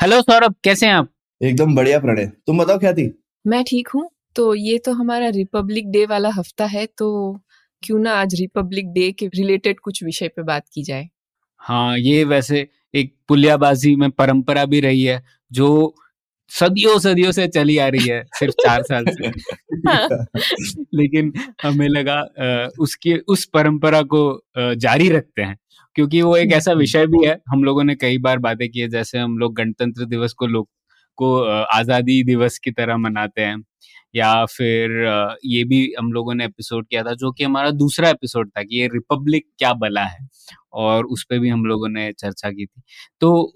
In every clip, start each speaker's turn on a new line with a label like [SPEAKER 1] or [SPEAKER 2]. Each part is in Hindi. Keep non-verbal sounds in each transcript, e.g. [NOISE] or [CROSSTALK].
[SPEAKER 1] हेलो सौरभ कैसे हैं आप?
[SPEAKER 2] एकदम बढ़िया प्रणय। तुम बताओ क्या थी?
[SPEAKER 3] मैं ठीक हूँ। तो ये तो हमारा रिपब्लिक डे वाला हफ़्ता है तो क्यों ना आज रिपब्लिक डे के रिलेटेड कुछ विषय पे बात की जाए?
[SPEAKER 1] हाँ ये वैसे एक पुलियाबाजी में परंपरा भी रही है जो सदियों सदियों से चली आ रही है सिर्फ़ चार साल से।
[SPEAKER 3] हाँ। [LAUGHS]
[SPEAKER 1] लेकिन हमें लगा उसकी उस परंपरा को जारी रखते हैं। क्योंकि वो एक ऐसा विषय भी है हम लोगों ने कई बार बातें की है जैसे हम लोग गणतंत्र दिवस को लोग को आज़ादी दिवस की तरह मनाते हैं या फिर ये भी हम लोगों ने एपिसोड किया था जो कि हमारा दूसरा एपिसोड था कि ये रिपब्लिक क्या बला है और उस पर भी हम लोगों ने चर्चा की थी। तो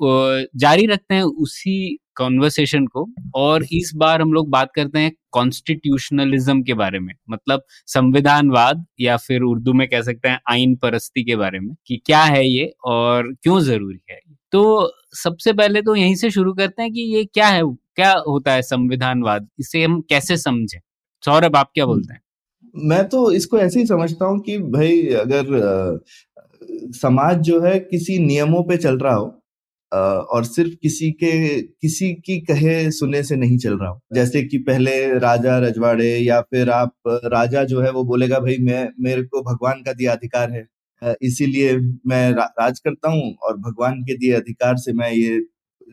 [SPEAKER 1] जारी रखते हैं उसी कॉन्वर्सेशन को और इस बार हम लोग बात करते हैं कॉन्स्टिट्यूशनलिज्म के बारे में मतलब संविधानवाद या फिर उर्दू में कह सकते हैं आइन परस्ती के बारे में कि क्या है ये और क्यों ज़रूरी है। तो सबसे पहले तो यहीं से शुरू करते हैं कि ये क्या है क्या होता है संविधानवाद इसे हम कैसे समझें? सौरभ आप क्या बोलते हैं?
[SPEAKER 2] मैं तो इसको ऐसे ही समझता हूँ कि भाई अगर आ, समाज जो है किसी नियमों पे चल रहा हो और सिर्फ़ किसी के किसी की कहे सुने से नहीं चल रहा हूँ। जैसे कि पहले राजा रजवाड़े या फिर आप राजा जो है वो बोलेगा भाई मैं मेरे को भगवान का दिया अधिकार है। इसीलिए मैं रा, राज करता हूँ और भगवान के दिए अधिकार से मैं ये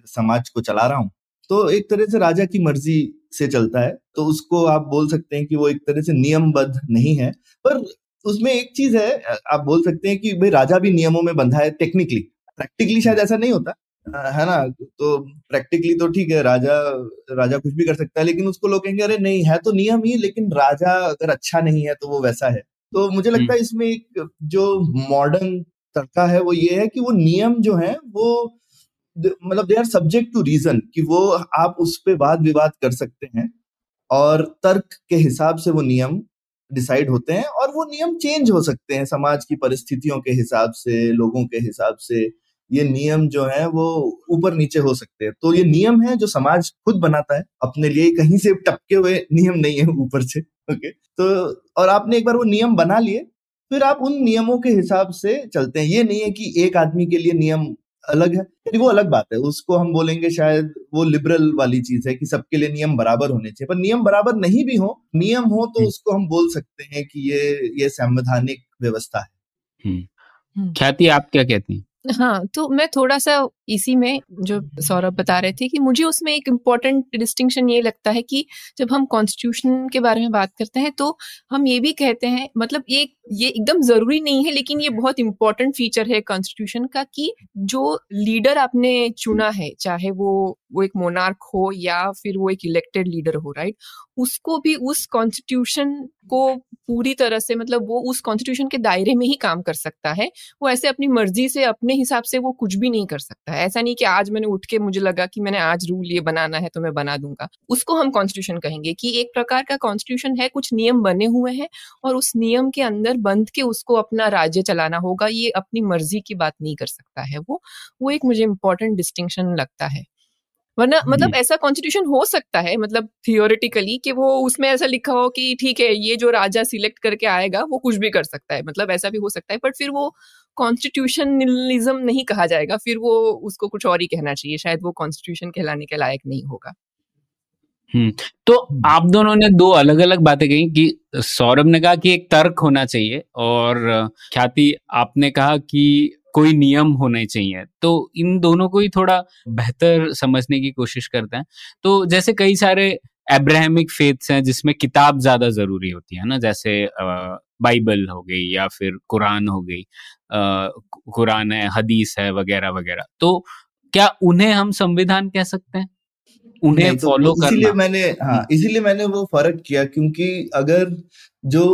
[SPEAKER 2] समाज को चला रहा हूँ। तो एक तरह से राजा की मर्ज़ी से चलता है। तो उसको आप बोल सकते हैं कि वो एक तरह से नियमबद्ध नहीं है। पर उसमें एक चीज़ है आप बोल सकते हैं कि भाई राजा भी नियमों में बंधा है टेक्निकली। प्रैक्टिकली शायद ऐसा नहीं होता। है ना? तो प्रैक्टिकली तो ठीक है राजा राजा कुछ भी कर सकता है लेकिन उसको लोग कहेंगे अरे नहीं है तो नियम ही लेकिन राजा अगर अच्छा नहीं है तो वो वैसा है। तो मुझे लगता है इसमें एक जो मॉडर्न तड़का है वो ये है कि वो नियम जो है वो मतलब they are subject to reason कि वो आप उस पर वाद विवाद कर सकते हैं और तर्क के हिसाब से वो नियम डिसाइड होते हैं और वो नियम चेंज हो सकते हैं समाज की परिस्थितियों के हिसाब से लोगों के हिसाब से ये नियम जो है वो ऊपर नीचे हो सकते हैं। तो ये नियम है जो समाज खुद बनाता है। अपने लिए कहीं से टपके हुए नियम नहीं है ऊपर से ओके तो और आपने एक बार वो नियम बना लिए फिर आप उन नियमों के हिसाब से चलते हैं। ये नहीं है कि एक आदमी के लिए नियम अलग है वो अलग बात है। उसको हम बोलेंगे शायद वो लिबरल वाली चीज़ है कि सबके लिए नियम बराबर होने चाहिए। पर नियम बराबर नहीं भी हो नियम हो तो हम्म। उसको हम बोल सकते हैं कि ये ये संवैधानिक व्यवस्था है।
[SPEAKER 1] हम्म। हम्म। ख्याति आप क्या कहती हैं?
[SPEAKER 3] हाँ तो मैं थोड़ा सा इसी में जो सौरभ बता रहे थे कि मुझे उसमें एक इंपॉर्टेंट डिस्टिंक्शन ये लगता है कि जब हम कॉन्स्टिट्यूशन के बारे में बात करते हैं तो हम ये भी कहते हैं मतलब ये ये एकदम ज़रूरी नहीं है लेकिन ये बहुत इंपॉर्टेंट फीचर है कॉन्स्टिट्यूशन का कि जो लीडर आपने चुना है चाहे वो वो एक मोनार्क हो या फिर वो एक इलेक्टेड लीडर हो राइट उसको भी उस कॉन्स्टिट्यूशन को पूरी तरह से मतलब वो उस कॉन्स्टिट्यूशन के दायरे में ही काम कर सकता है। वो ऐसे अपनी मर्ज़ी से अपने हिसाब से वो कुछ भी नहीं कर सकता है। ऐसा नहीं कि आज मैंने उठ के मुझे लगा कि मैंने आज रूल ये बनाना है तो मैं बना दूँगा। उसको हम कॉन्स्टिट्यूशन कहेंगे कि एक प्रकार का कॉन्स्टिट्यूशन है कुछ नियम बने हुए हैं और उस नियम के अंदर बंध के उसको अपना राज्य चलाना होगा ये अपनी मर्ज़ी की बात नहीं कर सकता है वो। वो एक मुझे इंपॉर्टेंट डिस्टिंक्शन लगता है। वरना मतलब ऐसा कॉन्स्टिट्यूशन हो सकता है मतलब थियोरिटिकली कि वो उसमें ऐसा लिखा हो कि ठीक है ये जो राजा सिलेक्ट करके आएगा वो कुछ भी कर सकता है। मतलब ऐसा भी हो सकता है बट फिर वो कॉन्स्टिट्यूशनलिज्म नहीं कहा जाएगा फिर वो उसको कुछ और ही कहना चाहिए। शायद वो कॉन्स्टिट्यूशन कहलाने के लायक नहीं होगा।
[SPEAKER 1] हम्म तो आप दोनों ने दो अलग अलग बातें कही कि सौरभ ने कहा कि एक तर्क होना चाहिए और ख्याति आपने कहा कि कोई नियम होने चाहिए। तो इन दोनों को ही थोड़ा बेहतर समझने की कोशिश करते हैं। तो जैसे कई सारे एब्राहमिक फेथ्स हैं जिसमें किताब ज़्यादा ज़रूरी होती है ना जैसे बाइबल हो गई या फिर कुरान हो गई कुरान है हदीस है वगैरह वगैरह। तो क्या उन्हें हम संविधान कह सकते हैं? उन्हें तो फॉलो करना।
[SPEAKER 2] इसीलिए मैंने हाँ इसीलिए मैंने वो फ़र्क किया क्योंकि अगर जो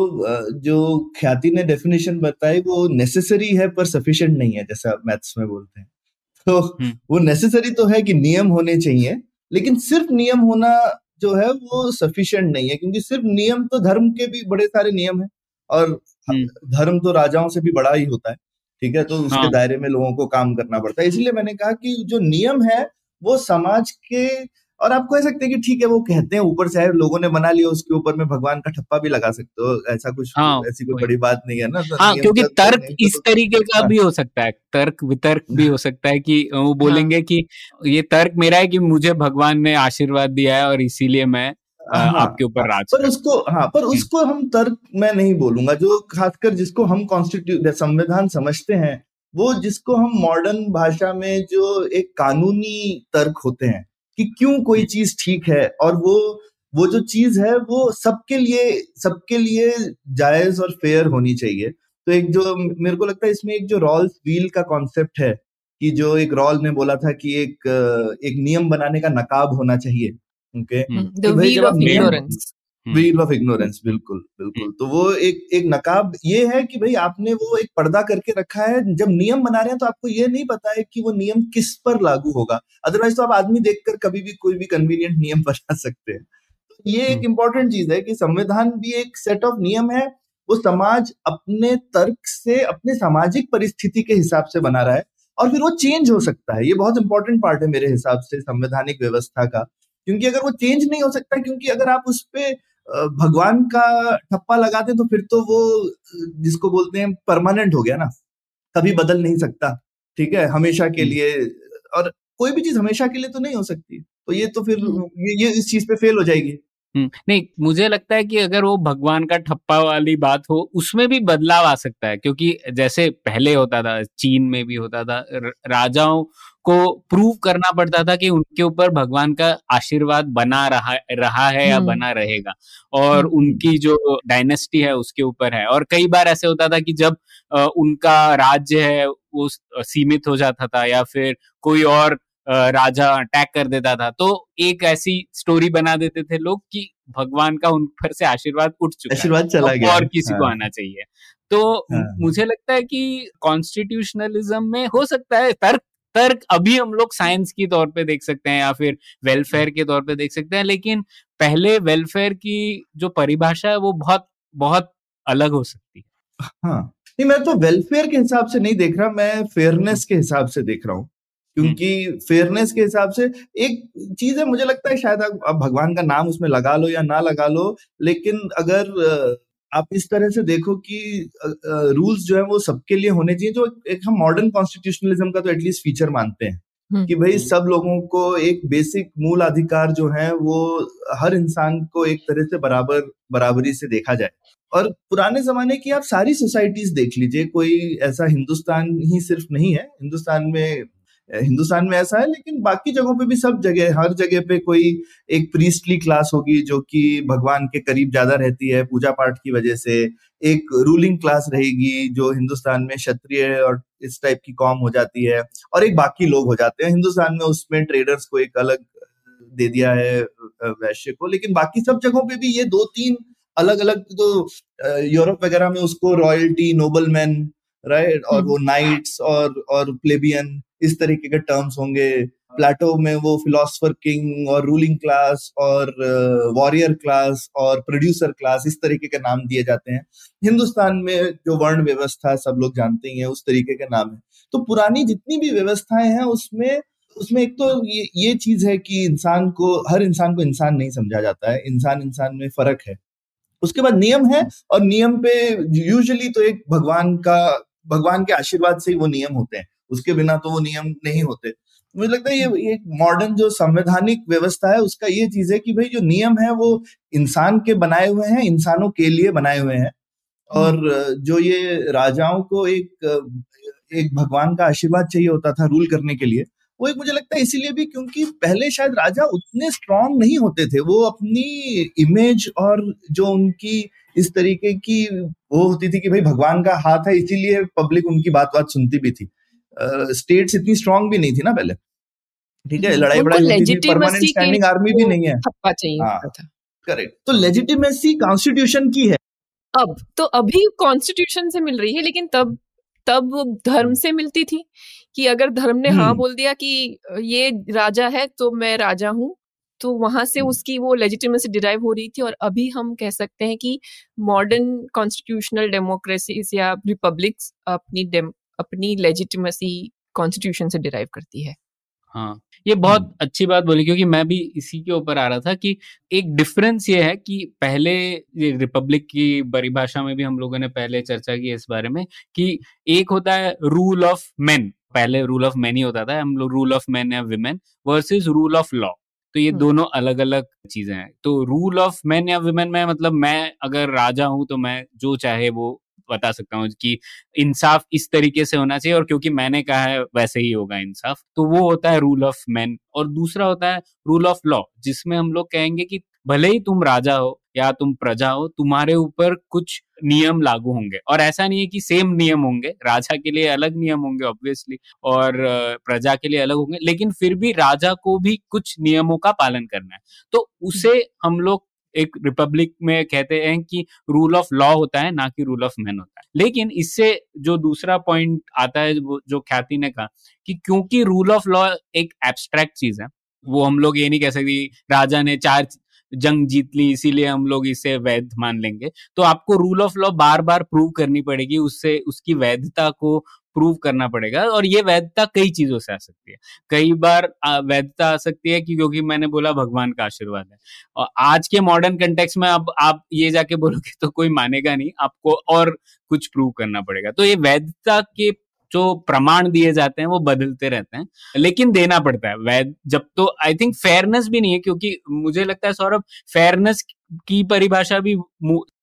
[SPEAKER 2] जो ख्याति ने डेफिनेशन बताई वो नेसेसरी है पर सफिशिएंट नहीं है जैसा मैथ्स में बोलते हैं। तो
[SPEAKER 1] हम्म।
[SPEAKER 2] वो नेसेसरी तो है कि नियम होने चाहिए लेकिन सिर्फ़ नियम होना जो है वो सफिशियंट नहीं है क्योंकि सिर्फ़ नियम तो धर्म के भी बड़े सारे नियम है और
[SPEAKER 1] हम्म।
[SPEAKER 2] धर्म तो राजाओं से भी बड़ा ही होता है ठीक है तो उसके
[SPEAKER 1] हाँ।
[SPEAKER 2] दायरे में लोगों को काम करना पड़ता है इसलिए मैंने कहा कि जो नियम है वो समाज के और आप कह सकते हैं कि ठीक है वो कहते हैं ऊपर से लोगों ने बना लिया उसके ऊपर में भगवान का ठप्पा भी लगा सकते हो ऐसा कुछ
[SPEAKER 1] हाँ,
[SPEAKER 2] ऐसी कोई बड़ी बात नहीं है ना तो
[SPEAKER 1] हाँ क्योंकि
[SPEAKER 2] तो
[SPEAKER 1] तर्क
[SPEAKER 2] नहीं
[SPEAKER 1] इस
[SPEAKER 2] तो-
[SPEAKER 1] तरीके का
[SPEAKER 2] हाँ।
[SPEAKER 1] भी हो सकता है तर्क वितर्क भी हो सकता है कि वो बोलेंगे कि ये तर्क मेरा है कि मुझे भगवान ने आशीर्वाद दिया है और इसीलिए मैं
[SPEAKER 2] हाँ,
[SPEAKER 1] आपके ऊपर राज
[SPEAKER 2] पर उसको हाँ। पर उसको हम तर्क मैं नहीं बोलूँगा जो खासकर जिसको हम कॉन्स्टिट्यूट संविधान समझते हैं वो जिसको हम मॉडर्न भाषा में जो एक कानूनी तर्क होते हैं कि क्यों कोई चीज़ ठीक है? और वो वो जो चीज़ है वो सबके लिए सबके लिए जायज़ और फेयर होनी चाहिए। तो एक जो मेरे को लगता है इसमें एक जो रॉल्स व्हील का कॉन्सेप्ट है कि जो एक रॉल ने बोला था कि एक एक नियम बनाने का नकाब होना चाहिए ओके
[SPEAKER 3] okay?
[SPEAKER 2] तो भाई जब आप नियम- व्हील ऑफ़ इग्नोरेंस बिल्कुल बिल्कुल। तो वो एक एक नकाब ये है कि भाई आपने वो एक पर्दा करके रखा है जब नियम बना रहे हैं तो आपको ये नहीं पता है कि वो नियम किस पर लागू होगा। अदरवाइज़ तो आप आदमी देखकर कभी भी कोई भी कन्वीनियंट नियम [LAUGHS] बना सकते हैं। तो ये एक। इम्पोर्टेंट चीज़ है कि संविधान भी एक सेट ऑफ़ नियम है वो समाज अपने तर्क से अपने सामाजिक परिस्थिति के हिसाब से बना रहा है और फिर वो चेंज हो सकता है। ये बहुत इंपॉर्टेंट पार्ट है मेरे हिसाब से संवैधानिक व्यवस्था का। क्योंकि अगर वो चेंज नहीं हो सकता क्योंकि अगर आप उस पे अ, भगवान का ठप्पा लगाते तो फिर तो वो जिसको बोलते हैं परमानेंट हो गया ना कभी बदल नहीं सकता ठीक है हमेशा के
[SPEAKER 1] हम्म।
[SPEAKER 2] लिए और कोई भी चीज़ हमेशा के लिए तो नहीं हो सकती तो ये तो फिर
[SPEAKER 3] हम्म।
[SPEAKER 2] ये, ये इस चीज़ पे फेल हो जाएगी
[SPEAKER 1] नहीं मुझे लगता है कि अगर वो भगवान का ठप्पा वाली बात हो उसमें भी बदलाव आ सकता है क्योंकि जैसे पहले होता था चीन में भी होता था राजाओं को प्रूव करना पड़ता था कि उनके ऊपर भगवान का आशीर्वाद बना रहा रहा है या। बना रहेगा और। उनकी जो डायनेस्टी है उसके ऊपर है और कई बार ऐसे होता था कि जब उनका राज्य है वो सीमित हो जाता था या फिर कोई और राजा अटैक कर देता था तो एक ऐसी स्टोरी बना देते थे लोग कि भगवान का उन पर से आशीर्वाद उठ चुका है
[SPEAKER 2] आशीर्वाद चला गया
[SPEAKER 1] और किसी
[SPEAKER 2] हाँ। को।
[SPEAKER 1] आना चाहिए तो
[SPEAKER 2] हाँ।
[SPEAKER 1] मुझे लगता है कि कॉन्स्टिट्यूशनलिज्म में हो सकता है तर्क तर्क अभी हम लोग साइंस की तौर पे देख सकते हैं या फिर वेलफेयर के तौर पे देख सकते हैं लेकिन पहले वेलफेयर की जो परिभाषा है वो बहुत बहुत अलग हो सकती है
[SPEAKER 2] हाँ नहीं मैं तो वेलफेयर के हिसाब से नहीं देख रहा मैं फेयरनेस के हिसाब से देख रहा हूँ क्योंकि फेयरनेस के हिसाब से एक चीज़ है मुझे लगता है शायद आप आप भगवान का नाम उसमें लगा लो या ना लगा लो लेकिन अगर आप इस तरह से देखो कि रूल्स जो है वो सबके लिए होने चाहिए जो एक हम मॉडर्न कॉन्स्टिट्यूशनलिज्म का तो एटलीस्ट फीचर मानते हैं
[SPEAKER 3] हम्म।
[SPEAKER 2] कि भाई सब लोगों को एक बेसिक मूल अधिकार जो है वो हर इंसान को एक तरह से बराबर बराबरी से देखा जाए और पुराने जमाने की आप सारी सोसाइटीज देख लीजिए कोई ऐसा हिंदुस्तान ही सिर्फ़ नहीं है हिंदुस्तान में हिंदुस्तान में ऐसा है, लेकिन बाकी जगहों पे भी सब जगह, हर जगह पे कोई एक प्रीस्टली क्लास होगी जो कि भगवान के करीब ज़्यादा रहती है पूजा पाठ की वजह से। एक रूलिंग क्लास रहेगी जो हिंदुस्तान में क्षत्रिय और इस टाइप की कॉम हो जाती है, और एक बाकी लोग हो जाते हैं। हिंदुस्तान में उसमें ट्रेडर्स को एक अलग दे दिया है वैश्य को। लेकिन बाकी सब जगहों पे भी ये दो तीन अलग अलग तो यूरोप वगैरह में उसको रॉयल्टी नोबलमैन राइट और वो नाइट्स और और प्लेबियन इस तरीके के टर्म्स होंगे। प्लेटो में वो फिलोसफर किंग और रूलिंग क्लास और वॉरियर क्लास और प्रोड्यूसर क्लास इस तरीके के नाम दिए जाते हैं। हिंदुस्तान में जो वर्ण व्यवस्था सब लोग जानते ही हैं उस तरीके के नाम है। तो पुरानी जितनी भी व्यवस्थाएँ हैं उसमें उसमें एक तो ये ये चीज़ है कि इंसान को हर इंसान को इंसान नहीं समझा जाता है। इंसान इंसान में फ़र्क है। उसके बाद नियम है और नियम पे यूजुअली तो एक भगवान का भगवान के आशीर्वाद से ही वो नियम होते हैं। उसके बिना तो वो नियम नहीं होते। मुझे लगता है ये एक मॉडर्न जो संवैधानिक व्यवस्था है उसका ये चीज़ है कि भाई जो नियम है वो इंसान के बनाए हुए हैं इंसानों के लिए बनाए हुए हैं। और जो ये राजाओं को एक एक भगवान का आशीर्वाद चाहिए होता था रूल करने के लिए वो एक मुझे लगता है इसीलिए भी क्योंकि पहले शायद राजा उतने स्ट्रांग नहीं होते थे। वो अपनी इमेज और जो उनकी इस तरीके की वो होती थी कि भाई भगवान का हाथ है इसीलिए पब्लिक उनकी बात बात सुनती भी थी स्टेट्स इतनी स्ट्रांग भी नहीं थी ना पहले ठीक है लड़ाई बड़ाई परमानेंट स्टैंडिंग आर्मी भी नहीं है
[SPEAKER 3] चाहिए
[SPEAKER 2] हाँ। करेक्ट तो लेजिटिमेसी कॉन्स्टिट्यूशन की है
[SPEAKER 3] अब तो अभी कॉन्स्टिट्यूशन से मिल रही है लेकिन तब तब वो धर्म
[SPEAKER 2] हम्म।
[SPEAKER 3] से मिलती थी कि अगर धर्म ने हाँ
[SPEAKER 2] हम्म।
[SPEAKER 3] बोल दिया कि ये राजा है तो मैं राजा हूँ तो वहाँ से
[SPEAKER 2] हम्म।
[SPEAKER 3] उसकी वो लेजिटिमेसी डिराइव हो रही थी और अभी हम कह सकते हैं कि मॉडर्न कॉन्स्टिट्यूशनल डेमोक्रेसीज या रिपब्लिक्स अपनी डेम- अपनी लेजिटिमेसी कॉन्स्टिट्यूशन से डिराइव करती है
[SPEAKER 1] हाँ ये बहुत
[SPEAKER 2] हम्म।
[SPEAKER 1] अच्छी बात बोली क्योंकि मैं भी इसी के ऊपर आ रहा था कि एक डिफरेंस ये है कि पहले ये रिपब्लिक की परिभाषा में भी हम लोगों ने पहले चर्चा की इस बारे में कि एक होता है रूल ऑफ़ मेन पहले रूल ऑफ़ मैन ही होता था हम लोग रूल ऑफ़ मैन या women versus rule of law तो ये
[SPEAKER 3] हम्म।
[SPEAKER 1] दोनों अलग अलग चीज़ें हैं तो रूल ऑफ़ मैन या वुमेन में मतलब मैं अगर राजा हूँ तो मैं जो चाहे वो बता सकता हूँ कि इंसाफ इस तरीके से होना चाहिए और क्योंकि मैंने कहा है वैसे ही होगा इंसाफ तो वो होता है रूल ऑफ़ मैन और दूसरा होता है रूल ऑफ़ लॉ जिसमें हम लोग कहेंगे कि भले ही तुम राजा हो या तुम प्रजा हो, तुम्हारे ऊपर कुछ नियम लागू होंगे। और ऐसा नहीं है कि सेम नियम होंगे। राजा के लिए अलग नियम होंगे ऑब्वियसली और प्रजा के लिए अलग होंगे, लेकिन फिर भी राजा को भी कुछ नियमों का पालन करना है। तो उसे हम लोग एक रिपब्लिक में कहते हैं कि रूल ऑफ़ लॉ होता है, ना कि रूल ऑफ़ मैन होता है। लेकिन इससे जो दूसरा पॉइंट आता है जो ख्याति ने कहा कि क्योंकि रूल ऑफ़ लॉ एक एब्स्ट्रैक्ट चीज़ है, वो हम लोग ये नहीं कह सकते राजा ने चार जंग जीत ली, इसीलिए हम लोग इसे वैध मान लेंगे। तो आपको रूल ऑफ़ लॉ बार बार प्रूव करनी पड़ेगी, उससे, उसकी वैधता को प्रूव करना पड़ेगा और ये वैधता कई चीज़ों से आ सकती है। कई बार वैधता आ सकती है कि क्योंकि मैंने बोला भगवान का आशीर्वाद है। और आज के मॉडर्न कंटेक्स में अब आप ये जाके बोलोगे तो कोई मानेगा नहीं, आपको और कुछ प्रूव करना पड़ेगा। तो ये वैधता के जो प्रमाण दिए जाते हैं वो बदलते रहते हैं लेकिन देना पड़ता है। वैध जब तो आई थिंक फेयरनेस भी नहीं है क्योंकि मुझे लगता है सौरभ फेयरनेस की परिभाषा भी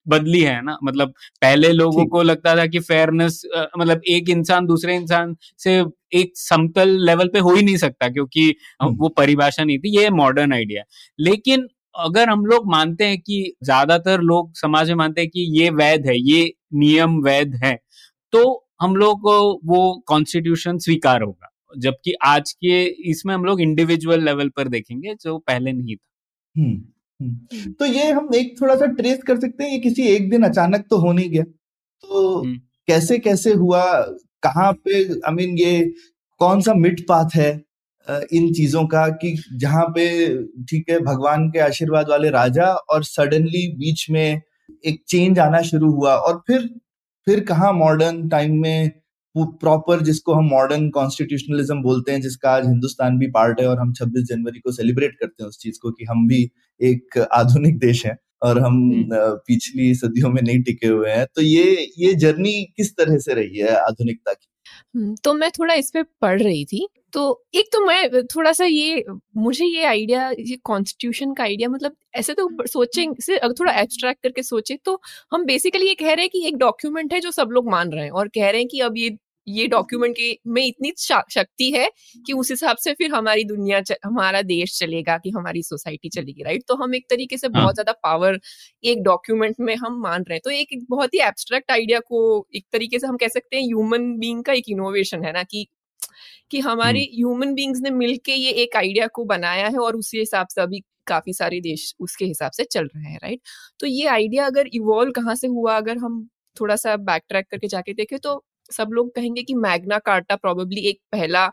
[SPEAKER 1] बदली है ना? मतलब पहले लोगों को लगता था कि फेयरनेस मतलब एक इंसान दूसरे इंसान से एक समतल लेवल पे हो ही नहीं सकता क्योंकि
[SPEAKER 2] हम्म।
[SPEAKER 1] वो परिभाषा नहीं थी ये मॉडर्न आइडिया लेकिन अगर हम लोग मानते हैं कि ज़्यादातर लोग समाज में मानते हैं कि ये वैध है ये नियम वैध है तो हम लोग को वो कॉन्स्टिट्यूशन स्वीकार होगा जबकि आज के इसमें हम लोग इंडिविजुअल लेवल पर देखेंगे जो पहले नहीं था
[SPEAKER 2] हम्म, हम्म। तो ये हम एक थोड़ा सा ट्रेस कर सकते हैं ये किसी एक दिन अचानक तो हो नहीं गया तो
[SPEAKER 1] हम्म।
[SPEAKER 2] कैसे कैसे हुआ कहाँ पे आई मीन ये कौन सा मिड पाथ है इन चीज़ों का कि जहाँ पे ठीक है भगवान के आशीर्वाद वाले राजा और सडनली बीच में एक चेंज आना शुरू हुआ और फिर फिर कहाँ मॉडर्न टाइम में प्रॉपर जिसको हम मॉडर्न कॉन्स्टिट्यूशनलिज्म बोलते हैं जिसका आज हिंदुस्तान भी पार्ट है और हम 26 जनवरी को सेलिब्रेट करते हैं उस चीज़ को कि हम भी एक आधुनिक देश है और हम
[SPEAKER 1] हम्म।
[SPEAKER 2] पिछली सदियों में नहीं टिके हुए हैं तो ये ये जर्नी किस तरह से रही है आधुनिकता की
[SPEAKER 3] हम्म, तो मैं थोड़ा इस पे पढ़ रही थी तो एक तो मैं थोड़ा सा ये मुझे ये आइडिया ये कॉन्स्टिट्यूशन का आइडिया मतलब ऐसे तो सोचें से अगर थोड़ा एब्स्ट्रैक्ट करके सोचे तो हम बेसिकली ये कह रहे हैं कि एक डॉक्यूमेंट है जो सब लोग मान रहे हैं और कह रहे हैं कि अब ये ये डॉक्यूमेंट के में इतनी शक्ति है कि उस हिसाब से फिर हमारी दुनिया हमारा देश चलेगा कि हमारी सोसाइटी चलेगी राइट तो हम एक तरीके से
[SPEAKER 1] हाँ।
[SPEAKER 3] बहुत ज़्यादा पावर एक डॉक्यूमेंट में हम मान रहे हैं। तो एक एक बहुत ही एब्स्ट्रैक्ट आइडिया को एक तरीके से हम कह सकते हैं ह्यूमन बीइंग का एक इनोवेशन है ना कि कि हमारे ह्यूमन बींग्स ने मिलके ये एक आइडिया को बनाया है और उसी हिसाब से अभी काफ़ी सारे देश उसके हिसाब से चल रहे हैं राइट? तो ये आइडिया अगर इवॉल्व कहाँ से हुआ अगर हम थोड़ा सा बैक ट्रैक करके जाके देखें तो सब लोग कहेंगे कि मैग्ना कार्टा प्रोबेबली एक पहला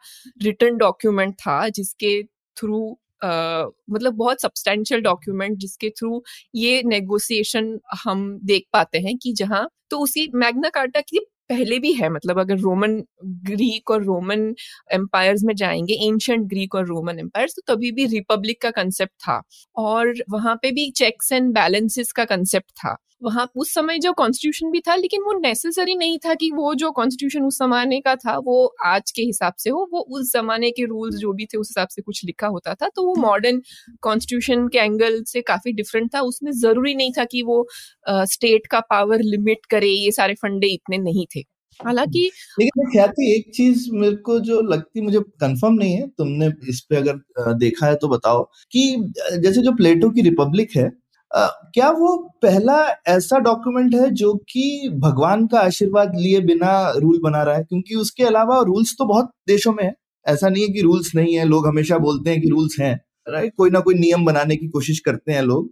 [SPEAKER 3] रिटर्न डॉक्यूमेंट था जिसके थ्रू मतलब बहुत सब्सटेंशियल डॉक्यूमेंट जिसके थ्रू ये नेगोशिएशन हम देख पाते हैं कि जहाँ तो उसी मैग्ना कार्टा की पहले भी है मतलब अगर रोमन ग्रीक और रोमन एम्पायर्स में जाएँगे एंशंट ग्रीक और रोमन एम्पायर तो तभी भी रिपब्लिक का कंसेप्ट था और वहाँ पे भी चेक्स एंड बैलेंसेस का कंसेप्ट था। वहाँ उस समय जो कॉन्स्टिट्यूशन भी था, लेकिन वो नेसेसरी नहीं था कि वो जो कॉन्स्टिट्यूशन उस जमाने का था, वो आज के हिसाब से हो, वो उस जमाने के रूल्स जो भी थे उस हिसाब से कुछ लिखा होता था तो वो मॉडर्न कॉन्स्टिट्यूशन के एंगल से काफ़ी डिफरेंट था। उसमें ज़रूरी नहीं था कि वो स्टेट का पावर लिमिट करे, ये सारे फंडे इतने नहीं थे। हालाँकि
[SPEAKER 2] लेकिन ख्याति एक चीज़ मेरे को जो लगती, मुझे कंफर्म नहीं है, तुमने इस पे अगर देखा है तो बताओ कि जैसे जो प्लेटो की रिपब्लिक है क्या वो पहला ऐसा डॉक्यूमेंट है जो कि भगवान का आशीर्वाद लिए बिना रूल बना रहा है? क्योंकि उसके अलावा रूल्स तो बहुत देशों में है। ऐसा नहीं है कि रूल्स नहीं है। लोग हमेशा बोलते हैं कि रूल्स हैं राइट कोई ना कोई नियम बनाने की कोशिश करते हैं लोग।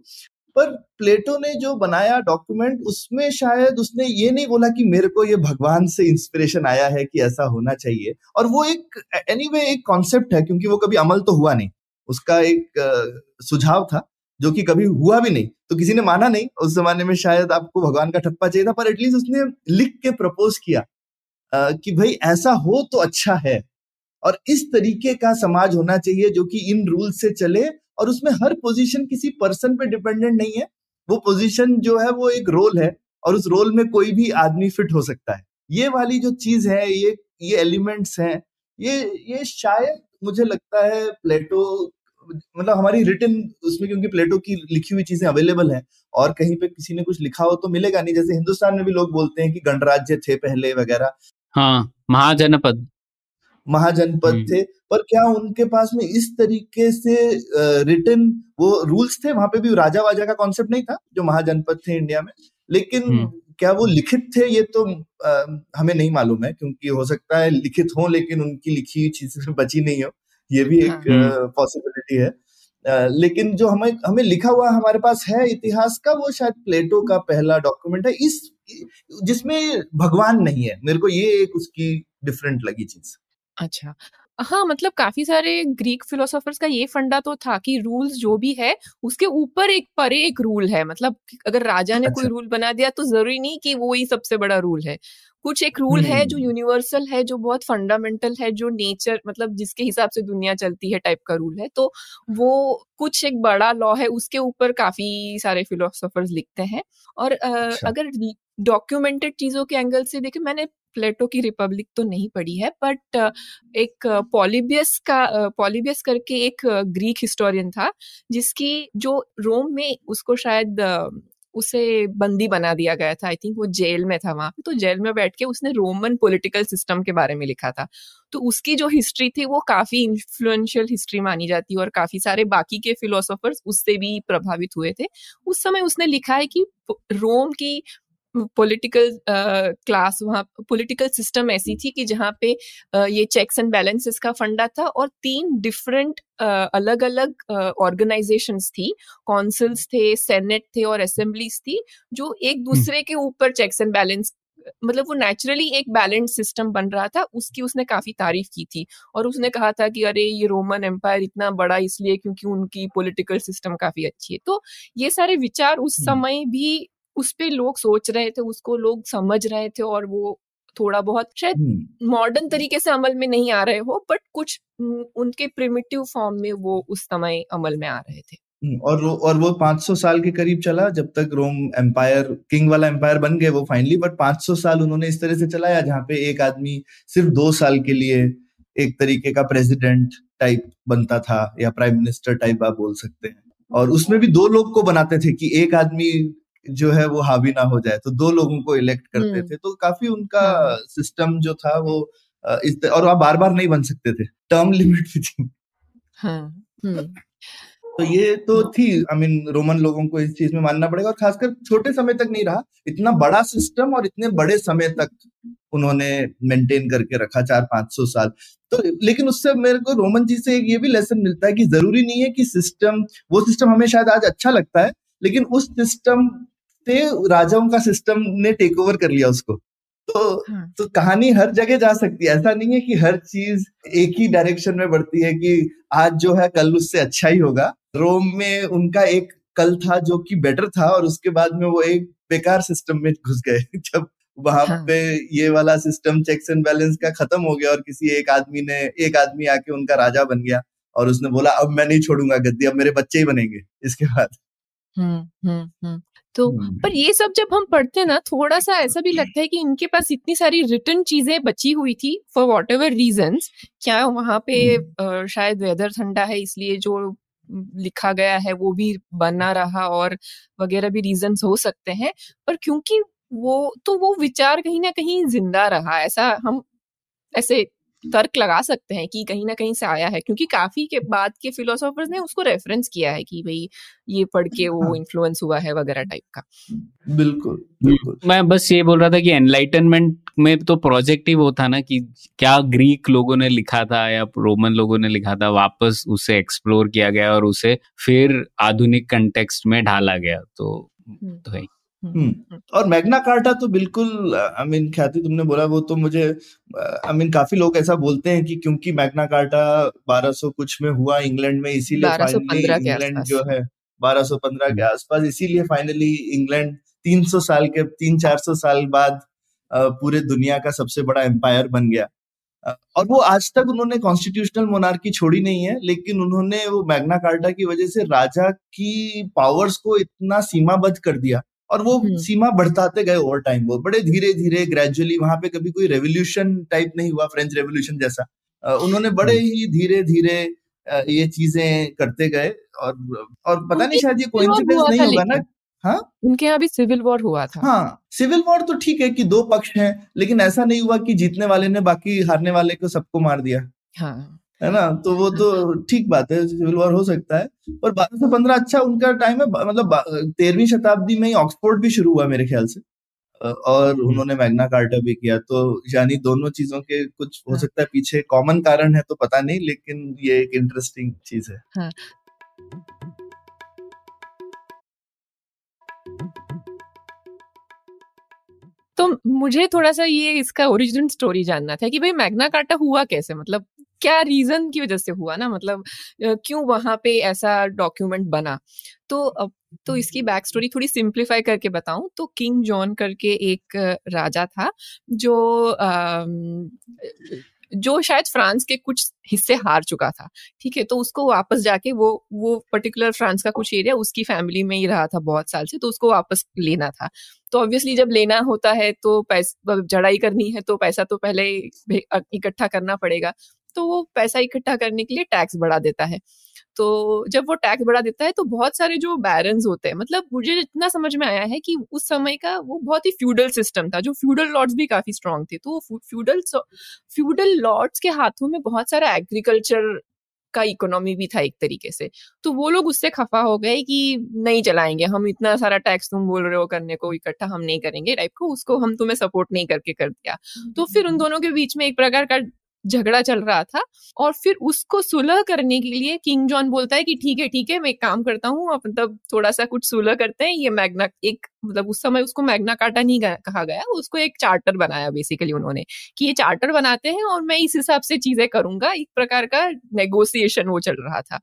[SPEAKER 2] पर प्लेटो ने जो बनाया डॉक्यूमेंट उसमें शायद उसने ये नहीं बोला कि मेरे को ये भगवान से इंस्पिरेशन आया है कि ऐसा होना चाहिए। और वो एक एनीवे anyway, एक कॉन्सेप्ट है क्योंकि वो कभी अमल तो हुआ नहीं। उसका एक सुझाव था। जो कि कभी हुआ भी नहीं। तो किसी ने माना नहीं उस जमाने में शायद आपको भगवान का ठप्पा चाहिए था पर एटलीस्ट उसने लिख के प्रपोज किया आ, कि भाई ऐसा हो तो अच्छा है। और इस तरीके का समाज होना चाहिए जो कि इन रूल से चले और उसमें हर पोजीशन किसी पर्सन पे डिपेंडेंट नहीं है। वो पोजीशन जो है वो एक रोल है और उस रोल में कोई भी आदमी फिट हो सकता है। ये वाली जो चीज़ है ये ये एलिमेंट्स हैं ये ये शायद मुझे लगता है प्लेटो मतलब हमारी रिटर्न उसमें क्योंकि प्लेटो की लिखी हुई चीज़ें अवेलेबल हैं और कहीं पे किसी ने कुछ लिखा हो तो मिलेगा नहीं। जैसे हिंदुस्तान में भी लोग बोलते हैं कि गणराज्य थे पहले वगैरह।
[SPEAKER 1] हाँ महाजनपद।
[SPEAKER 2] महाजनपद हम्म। थे पर क्या उनके पास में इस तरीके से रिटर्न वो रूल्स थे? वहाँ पे भी राजा वाजा का कॉन्सेप्ट नहीं था जो महाजनपद थे इंडिया में? लेकिन हम्म। क्या वो लिखित थे? ये तो आ, हमें नहीं मालूम है क्योंकि हो सकता है लिखित हो लेकिन उनकी लिखी हुई चीज़ें [LAUGHS] बची नहीं हो। ये भी एक पॉसिबिलिटी हाँ। है लेकिन जो हमें हमें लिखा हुआ हमारे पास है इतिहास का वो शायद प्लेटो का पहला डॉक्यूमेंट है। इस जिसमें भगवान नहीं है। मेरे को ये एक उसकी डिफरेंट लगी चीज़।
[SPEAKER 3] अच्छा। हाँ मतलब काफ़ी सारे ग्रीक फिलोसोफर्स का ये फंडा तो था कि रूल्स जो भी है उसके ऊपर एक परे एक रूल है। मतलब अगर राजा ने अच्छा। कोई रूल बना दिया तो ज़रूरी नहीं कि वो ही सबसे बड़ा रूल है। कुछ एक रूल है जो यूनिवर्सल हम्म। है जो बहुत फंडामेंटल है जो नेचर मतलब जिसके हिसाब से दुनिया चलती है टाइप का रूल है तो वो कुछ एक बड़ा लॉ है उसके ऊपर काफ़ी सारे फिलोसोफर्स लिखते हैं और अच्छा। अगर डॉक्यूमेंटेड चीज़ों के एंगल से देखे मैंने प्लेटो की रिपब्लिक तो नहीं पढ़ी है बट एक पॉलिबियस का पॉलिबियस करके एक ग्रीक हिस्टोरियन था जिसकी जो रोम में उसको शायद उसे बंदी बना दिया गया था। आई थिंक वो जेल में था वहाँ तो जेल में बैठ के उसने रोमन पॉलिटिकल सिस्टम के बारे में लिखा था। तो उसकी जो हिस्ट्री थी वो काफ़ी इन्फ्लुएंशियल हिस्ट्री मानी जाती है और काफ़ी सारे बाकी के फिलोसोफर्स उससे भी प्रभावित हुए थे। उस समय उसने लिखा है कि रोम की पॉलिटिकल क्लास वहाँ पॉलिटिकल सिस्टम ऐसी थी कि जहाँ पे uh, ये चेक्स एंड बैलेंसेस का फंडा था और तीन डिफरेंट अलग अलग ऑर्गेनाइजेशंस थी कॉन्सल्स थे सेनेट थे और असेंबलीज थी जो एक हम्म। दूसरे के ऊपर चेक्स एंड बैलेंस मतलब वो नेचुरली एक बैलेंस सिस्टम बन रहा था उसकी उसने काफ़ी तारीफ़ की थी और उसने कहा था कि अरे ये रोमन एम्पायर इतना बड़ा इसलिए क्योंकि उनकी पॉलिटिकल सिस्टम काफ़ी अच्छी है तो ये सारे विचार उस हम्म। समय भी उस पे लोग सोच रहे थे उसको लोग समझ रहे थे और वो थोड़ा बहुत शायद मॉडर्न। तरीके से अमल में नहीं आ रहे हो बट कुछ उनके प्रिमिटिव फॉर्म में वो उस समय अमल में आ रहे थे
[SPEAKER 2] और वो और वो 500 साल के करीब चला जब तक रोम एम्पायर किंग वाला एम्पायर बन गए वो फाइनली बट 500 साल उन्होंने इस तरह से चलाया जहाँ पे एक आदमी सिर्फ़ दो साल के लिए एक तरीके का प्रेसिडेंट टाइप बनता था या प्राइम मिनिस्टर टाइप आप बोल सकते हैं और उसमें भी दो लोग को बनाते थे कि एक आदमी जो है वो हावी ना हो जाए तो दो लोगों को इलेक्ट करते हम्म। थे तो काफ़ी उनका सिस्टम हाँ। जो था वो इस और आप बार बार नहीं बन सकते थे टर्म लिमिट भी थी हाँ, हम्म। तो ये तो थी आई मीन रोमन लोगों को इस चीज़ में मानना पड़ेगा और खासकर छोटे समय तक नहीं रहा इतना बड़ा सिस्टम और इतने बड़े समय तक उन्होंने मेंटेन करके रखा चार पाँच सौ साल तो लेकिन उससे मेरे को रोमन जी से एक ये भी लेसन मिलता है कि ज़रूरी नहीं है कि सिस्टम वो सिस्टम हमें शायद आज अच्छा लगता है लेकिन उस सिस्टम से राजाओं का सिस्टम ने टेक ओवर कर लिया उसको। तो हाँ. तो कहानी हर जगह जा सकती है। ऐसा नहीं है कि हर चीज़ एक ही डायरेक्शन में बढ़ती है कि आज जो है कल उससे अच्छा ही होगा। रोम में उनका एक कल था जो कि बेटर था और उसके बाद में वो एक बेकार सिस्टम में घुस गए। [LAUGHS] जब वहाँ हाँ. पे ये वाला सिस्टम चेक्स एंड बैलेंस का खत्म हो गया और किसी एक आदमी ने एक आदमी आके उनका राजा बन गया और उसने बोला अब मैं नहीं छोड़ूँगा गद्दी अब मेरे बच्चे ही बनेंगे। इसके बाद।
[SPEAKER 3] हम्म हम्म हम्म। तो हम्म। पर ये सब जब हम पढ़ते हैं ना थोड़ा सा ऐसा भी लगता है कि इनके पास इतनी सारी रिटर्न चीज़ें बची हुई थी फॉर वॉट एवर रीजन क्या वहाँ पे हम्म। शायद वेदर ठंडा है इसलिए जो लिखा गया है वो भी बना रहा और वगैरह भी रीजन हो सकते हैं पर क्योंकि वो तो वो विचार कहीं ना कहीं ज़िंदा रहा ऐसा हम ऐसे तर्क लगा सकते हैं कि कहीं ना कहीं से आया है क्योंकि काफ़ी के बाद के फिलोसोफर्स ने उसको रेफरेंस किया है कि भाई ये पढ़ के वो इन्फ्लुएंस हाँ। हुआ है वगैरह टाइप का
[SPEAKER 2] बिल्कुल बिल्कुल
[SPEAKER 1] मैं बस ये बोल रहा था कि एनलाइटनमेंट में तो प्रोजेक्ट ही वो था ना कि क्या ग्रीक लोगों ने लिखा था या रोमन लोगों ने लिखा था वापस उसे एक्सप्लोर किया गया और उसे फिर आधुनिक कंटेक्स्ट में ढाला गया तो हम्म। तो है
[SPEAKER 2] हम्म, हम्म। और मैग्ना कार्टा तो बिल्कुल आई मीन ख्याति तुमने बोला वो तो मुझे आई मीन काफ़ी लोग ऐसा बोलते हैं कि क्योंकि मैग्ना कार्टा 1200 कुछ में हुआ इंग्लैंड में इसीलिए फाइनली इंग्लैंड जो है 1215 के आसपास इसीलिए फाइनली इंग्लैंड 300 साल के तीन चार सौ साल बाद पूरे दुनिया का सबसे बड़ा एम्पायर बन गया। और वो आज तक उन्होंने कॉन्स्टिट्यूशनल मोनार्की छोड़ी नहीं है लेकिन उन्होंने वो मैग्ना कार्टा की वजह से राजा की पावर्स को इतना सीमाबद्ध कर दिया। और वो हम्म। सीमा बढ़ाते गए ओवर टाइम वो बड़े धीरे धीरे ग्रेजुअली वहाँ पे कभी कोई रेवोल्यूशन टाइप नहीं हुआ फ्रेंच रेवोल्यूशन जैसा। उन्होंने बड़े हम्म। ही धीरे धीरे ये चीज़ें करते गए और और पता नहीं शायद ये कोइंसिडेंस नहीं होगा ना? हाँ?
[SPEAKER 3] उनके यहाँ भी सिविल वॉर हुआ था।
[SPEAKER 2] हाँ सिविल वॉर तो ठीक है कि दो पक्ष हैं लेकिन ऐसा नहीं हुआ कि जीतने वाले ने बाकी हारने वाले को सबको मार दिया। हाँ। है ना? तो वो तो ठीक बात है सिविल वॉर हो सकता है। पर बारह से पंद्रह अच्छा उनका टाइम है मतलब तेरहवीं शताब्दी में ही ऑक्सफोर्ड भी शुरू हुआ मेरे ख्याल से। और उन्होंने मैग्ना कार्टा भी किया तो यानी दोनों चीज़ों के कुछ हो हाँ। सकता है पीछे कॉमन कारण है तो पता नहीं लेकिन ये एक इंटरेस्टिंग चीज़ है। हाँ।
[SPEAKER 3] तो मुझे थोड़ा सा ये इसका ओरिजिनल स्टोरी जानना था कि भाई मैग्ना कार्टा हुआ कैसे? मतलब क्या रीजन की वजह से हुआ ना? मतलब क्यों वहाँ पे ऐसा डॉक्यूमेंट बना? तो तो इसकी बैक स्टोरी थोड़ी सिंप्लीफाई करके बताऊँ। तो किंग जॉन करके एक राजा था जो जो शायद फ्रांस के कुछ हिस्से हार चुका था ठीक है? तो उसको वापस जाके वो वो पर्टिकुलर फ्रांस का कुछ एरिया उसकी फैमिली में ही रहा था बहुत साल से तो उसको वापस लेना था। तो ऑब्वियसली जब लेना होता है तो पैसा जड़ाई करनी है तो पैसा तो पहले इकट्ठा करना पड़ेगा। तो वो पैसा इकट्ठा करने के लिए टैक्स बढ़ा देता है। तो जब वो टैक्स बढ़ा देता है तो बहुत सारे जो बैरन्स होते हैं मतलब मुझे इतना समझ में आया है कि उस समय का वो बहुत ही फ्यूडल सिस्टम था, जो फ्यूडल लॉर्ड्स भी काफ़ी स्ट्रांग थे। तो फ्यूडल फ्यूडल लॉर्ड्स के हाथों में बहुत सारा एग्रीकल्चर का इकोनॉमी भी था एक तरीके से। तो वो लोग उससे खफा हो गए कि नहीं चलाएँगे, हम इतना सारा टैक्स तुम बोल रहे हो करने को इकट्ठा हम नहीं करेंगे टाइप को उसको हम तुम्हें सपोर्ट नहीं करके कर दिया। तो फिर उन दोनों के बीच में एक प्रकार का झगड़ा चल रहा था और फिर उसको सुलह करने के लिए किंग जॉन बोलता है कि ठीक है ठीक है, मैं एक काम करता हूँ मतलब थोड़ा सा कुछ सुलह करते हैं, ये मैग्ना एक मतलब उस समय उसको मैग्ना काटा नहीं कहा गया, उसको एक चार्टर बनाया बेसिकली उन्होंने कि ये चार्टर बनाते हैं और मैं इस हिसाब से चीज़ें करूँगा, एक प्रकार का नेगोसिएशन वो चल रहा था।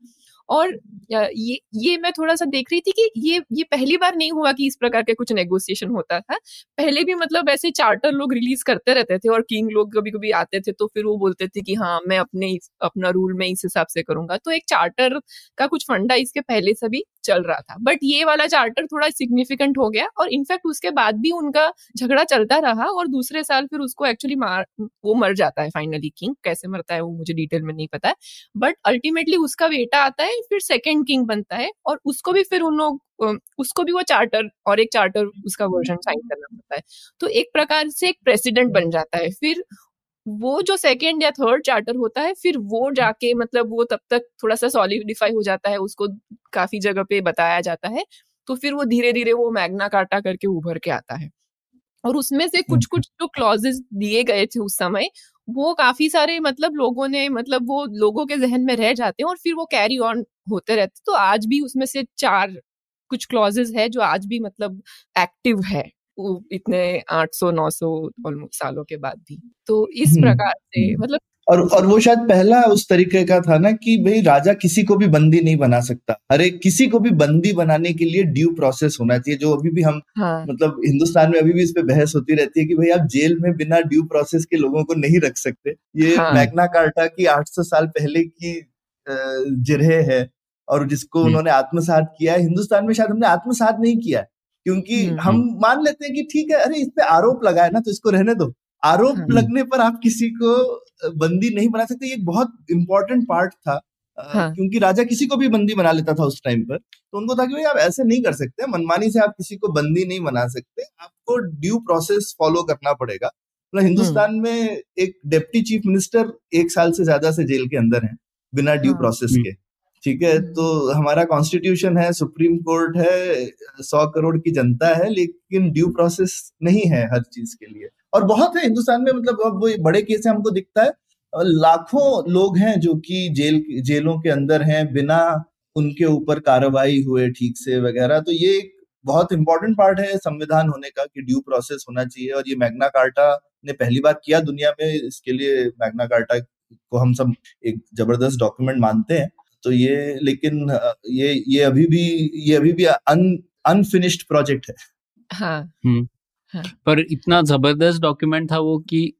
[SPEAKER 3] और ये ये मैं थोड़ा सा देख रही थी कि ये ये पहली बार नहीं हुआ कि इस प्रकार के कुछ नेगोशिएशन होता था। पहले भी मतलब ऐसे चार्टर लोग रिलीज़ करते रहते थे और किंग लोग कभी कभी आते थे तो फिर वो बोलते थे कि हाँ मैं अपने अपना रूल में इस हिसाब से करूँगा। तो एक चार्टर का कुछ फंडा इसके पहले से भी। चल रहा था। बट ये वाला चार्टर थोड़ा सिग्निफिकेंट हो गया और इनफैक्ट उसके बाद भी उनका झगड़ा चलता रहा और दूसरे साल फिर उसको एक्चुअली मार, वो मर जाता है फाइनली किंग कैसे मरता है वो मुझे डिटेल में नहीं पता है। बट अल्टीमेटली उसका बेटा आता है, फिर सेकेंड किंग बनता है और उसको भी फिर उन लोग उसको भी वो चार्टर और एक चार्टर उसका वर्जन साइन करना पड़ता है। तो एक प्रकार से एक प्रेसिडेंट बन जाता है। फिर वो जो सेकेंड या थर्ड चार्टर होता है फिर वो जाके मतलब वो तब तक थोड़ा सा सॉलिडिफाई हो जाता है उसको काफ़ी जगह पे बताया जाता है तो फिर वो धीरे धीरे वो मैग्ना काटा करके उभर के आता है। और उसमें से कुछ कुछ जो क्लॉजेस दिए गए थे उस समय वो काफ़ी सारे मतलब लोगों ने मतलब वो लोगों के जहन में रह जाते हैं और फिर वो कैरी ऑन होते रहते तो आज भी उसमें से चार कुछ क्लॉजेस है जो आज भी मतलब एक्टिव है। इतने 800 900 सालों के बाद भी तो इस हम्म, प्रकार से हम्म। मतलब
[SPEAKER 2] और और वो शायद पहला उस तरीके का था ना कि भाई राजा किसी को भी बंदी नहीं बना सकता अरे किसी को भी बंदी बनाने के लिए ड्यू प्रोसेस होना चाहिए जो अभी भी हम हाँ. मतलब हिंदुस्तान में अभी भी इस पे बहस होती रहती है कि भाई आप जेल में बिना ड्यू प्रोसेस के लोगों को नहीं रख सकते ये हाँ. मैग्ना कार्टा की 800 साल पहले की जिरह है और जिसको हम्म। उन्होंने आत्मसात किया है हिंदुस्तान में शायद हमने आत्मसात नहीं किया क्योंकि हम्म, हम हम्म। मान लेते हैं कि ठीक है अरे इस पे आरोप लगाए ना तो इसको रहने दो। आरोप हाँ। लगने पर आप किसी को बंदी नहीं बना सकते। ये बहुत इंपॉर्टेंट पार्ट था। हाँ. क्योंकि राजा किसी को भी बंदी बना लेता था उस टाइम पर। तो उनको था कि भाई आप ऐसे नहीं कर सकते। मनमानी से आप किसी को बंदी नहीं बना सकते। आपको ड्यू प्रोसेस फॉलो करना पड़ेगा। मतलब हिंदुस्तान में एक डेप्टी चीफ मिनिस्टर एक साल से ज़्यादा से जेल के अंदर है बिना ड्यू
[SPEAKER 3] हाँ।
[SPEAKER 2] प्रोसेस के। ठीक है?
[SPEAKER 3] हम्म।
[SPEAKER 2] तो हमारा कॉन्स्टिट्यूशन है सुप्रीम कोर्ट है सौ करोड़ की जनता है लेकिन ड्यू प्रोसेस नहीं है हर चीज़ के लिए। और बहुत है हिंदुस्तान में मतलब अब वो बड़े केस हमको दिखता है। लाखों लोग हैं जो कि जेल जेलों के अंदर हैं बिना उनके ऊपर कार्रवाई हुए ठीक से वगैरह। तो ये एक बहुत इंपॉर्टेंट पार्ट है संविधान होने का कि ड्यू प्रोसेस होना चाहिए। और ये मैग्ना कार्टा ने पहली बार किया दुनिया में इसके लिए मैग्ना कार्टा को हम सब एक ज़बरदस्त डॉक्यूमेंट मानते हैं। तो ये लेकिन ये ये अभी भी ये अभी भी अन अनफिनिश्ड प्रोजेक्ट है।
[SPEAKER 3] हाँ।
[SPEAKER 1] पर इतना ज़बरदस्त डॉक्यूमेंट था वो कि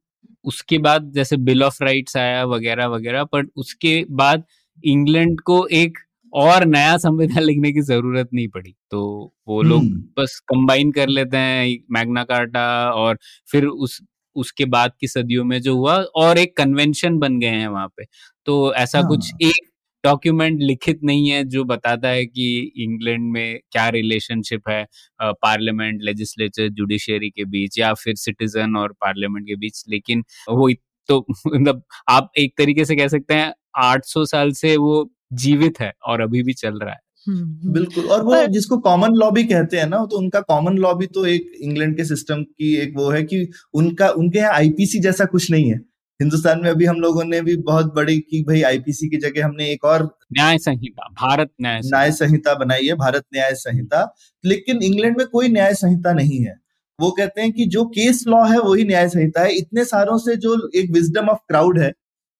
[SPEAKER 1] उसके बाद जैसे बिल ऑफ़ राइट्स आया वगैरह वगैरह पर उसके बाद इंग्लैंड को एक और नया संविधान लिखने की ज़रूरत नहीं पड़ी। तो वो लोग
[SPEAKER 2] हम्म,
[SPEAKER 1] बस कंबाइन कर लेते हैं मैग्ना कार्टा और फिर उस उसके बाद की सदियों में जो हुआ और एक कन्वेंशन बन गए हैं वहाँ पे। तो ऐसा
[SPEAKER 2] हाँ।
[SPEAKER 1] कुछ एक डॉक्यूमेंट लिखित नहीं है जो बताता है कि इंग्लैंड में क्या रिलेशनशिप है पार्लियामेंट लेजिस्लेचर जुडिशियरी के बीच या फिर सिटीजन और पार्लियामेंट के बीच। लेकिन वो तो [LAUGHS] मतलब आप एक तरीके से कह सकते हैं 800 साल से वो जीवित है और अभी भी चल रहा है।
[SPEAKER 3] हम्म,
[SPEAKER 2] बिल्कुल और वो जिसको कॉमन लॉ भी कहते हैं ना तो उनका कॉमन लॉ भी तो एक इंग्लैंड के सिस्टम की एक वो है कि उनका उनके यहाँ आईपीसी जैसा कुछ नहीं है। हिंदुस्तान में अभी हम लोगों ने भी बहुत बड़ी की भाई आईपीसी की जगह हमने एक और
[SPEAKER 1] न्याय संहिता भारत न्याय संहिता।
[SPEAKER 2] न्याय संहिता बनाई है भारत न्याय संहिता। लेकिन इंग्लैंड में कोई न्याय संहिता नहीं है। वो कहते हैं कि जो केस लॉ है वही न्याय संहिता है। इतने सारों से जो एक विजडम ऑफ़ क्राउड है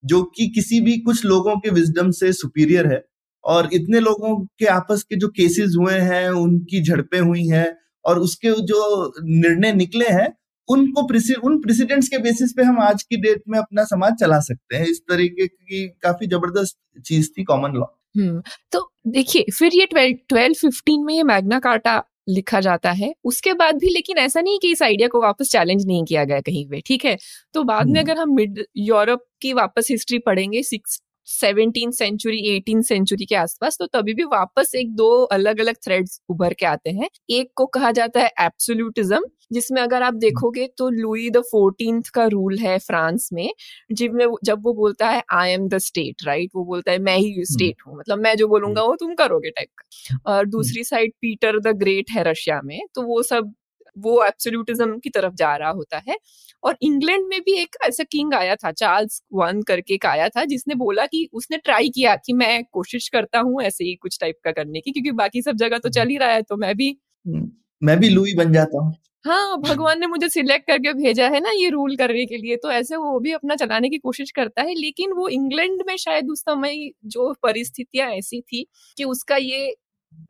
[SPEAKER 2] जो कि किसी भी कुछ लोगों के विजडम से सुपीरियर है और इतने लोगों के आपस के जो केसेस हुए हैं उनकी झड़पें हुई हैं और उसके जो निर्णय निकले हैं उनको प्रेसि- उन प्रेसिडेंट्स के बेसिस पे हम आज की डेट में अपना समाज चला सकते हैं। इस तरीके की काफ़ी ज़बरदस्त चीज़ थी कॉमन लॉ
[SPEAKER 3] हम्म तो देखिए फिर ये ट्वेल्व ट्वेल्व फिफ्टीन में ये मैग्ना कार्टा लिखा जाता है। उसके बाद भी लेकिन ऐसा नहीं कि इस आइडिया को वापस चैलेंज नहीं किया गया कहीं पे ठीक है? तो बाद में
[SPEAKER 2] हम्म।
[SPEAKER 3] अगर हम मिड यूरोप की वापस हिस्ट्री पढ़ेंगे six seventeen century eighteen century के आसपास तो तभी भी वापस एक दो अलग अलग थ्रेड्स उभर के आते हैं। एक को कहा जाता है एब्सोल्यूटिज्म जिसमें अगर आप देखोगे तो लुई द फोर्टींथ का रूल है फ्रांस में जिसमें जब वो बोलता है I am the state right वो बोलता है मैं ही स्टेट हूँ। मतलब मैं जो बोलूँगा वो तुम करोगे टाइप का। और दूसरी साइड पीटर द ग्रेट है रशिया में तो वो सब वो एब्सोल्यूटिज्म की तरफ़ जा रहा होता है। और इंग्लैंड में भी एक ऐसा किंग आया था चार्ल्स वन करके एक आया था जिसने बोला कि उसने ट्राई किया कि मैं कोशिश करता हूँ ऐसे ही कुछ टाइप का करने की क्योंकि बाकी सब जगह तो चल ही रहा है तो मैं भी
[SPEAKER 2] हम्म, मैं भी लुई बन जाता हूँ।
[SPEAKER 3] हाँ भगवान ने मुझे सिलेक्ट करके भेजा है ना ये रूल करने के लिए तो ऐसे वो भी अपना चलाने की कोशिश करता है लेकिन वो इंग्लैंड में शायद उस समय जो परिस्थितियाँ ऐसी थी कि उसका ये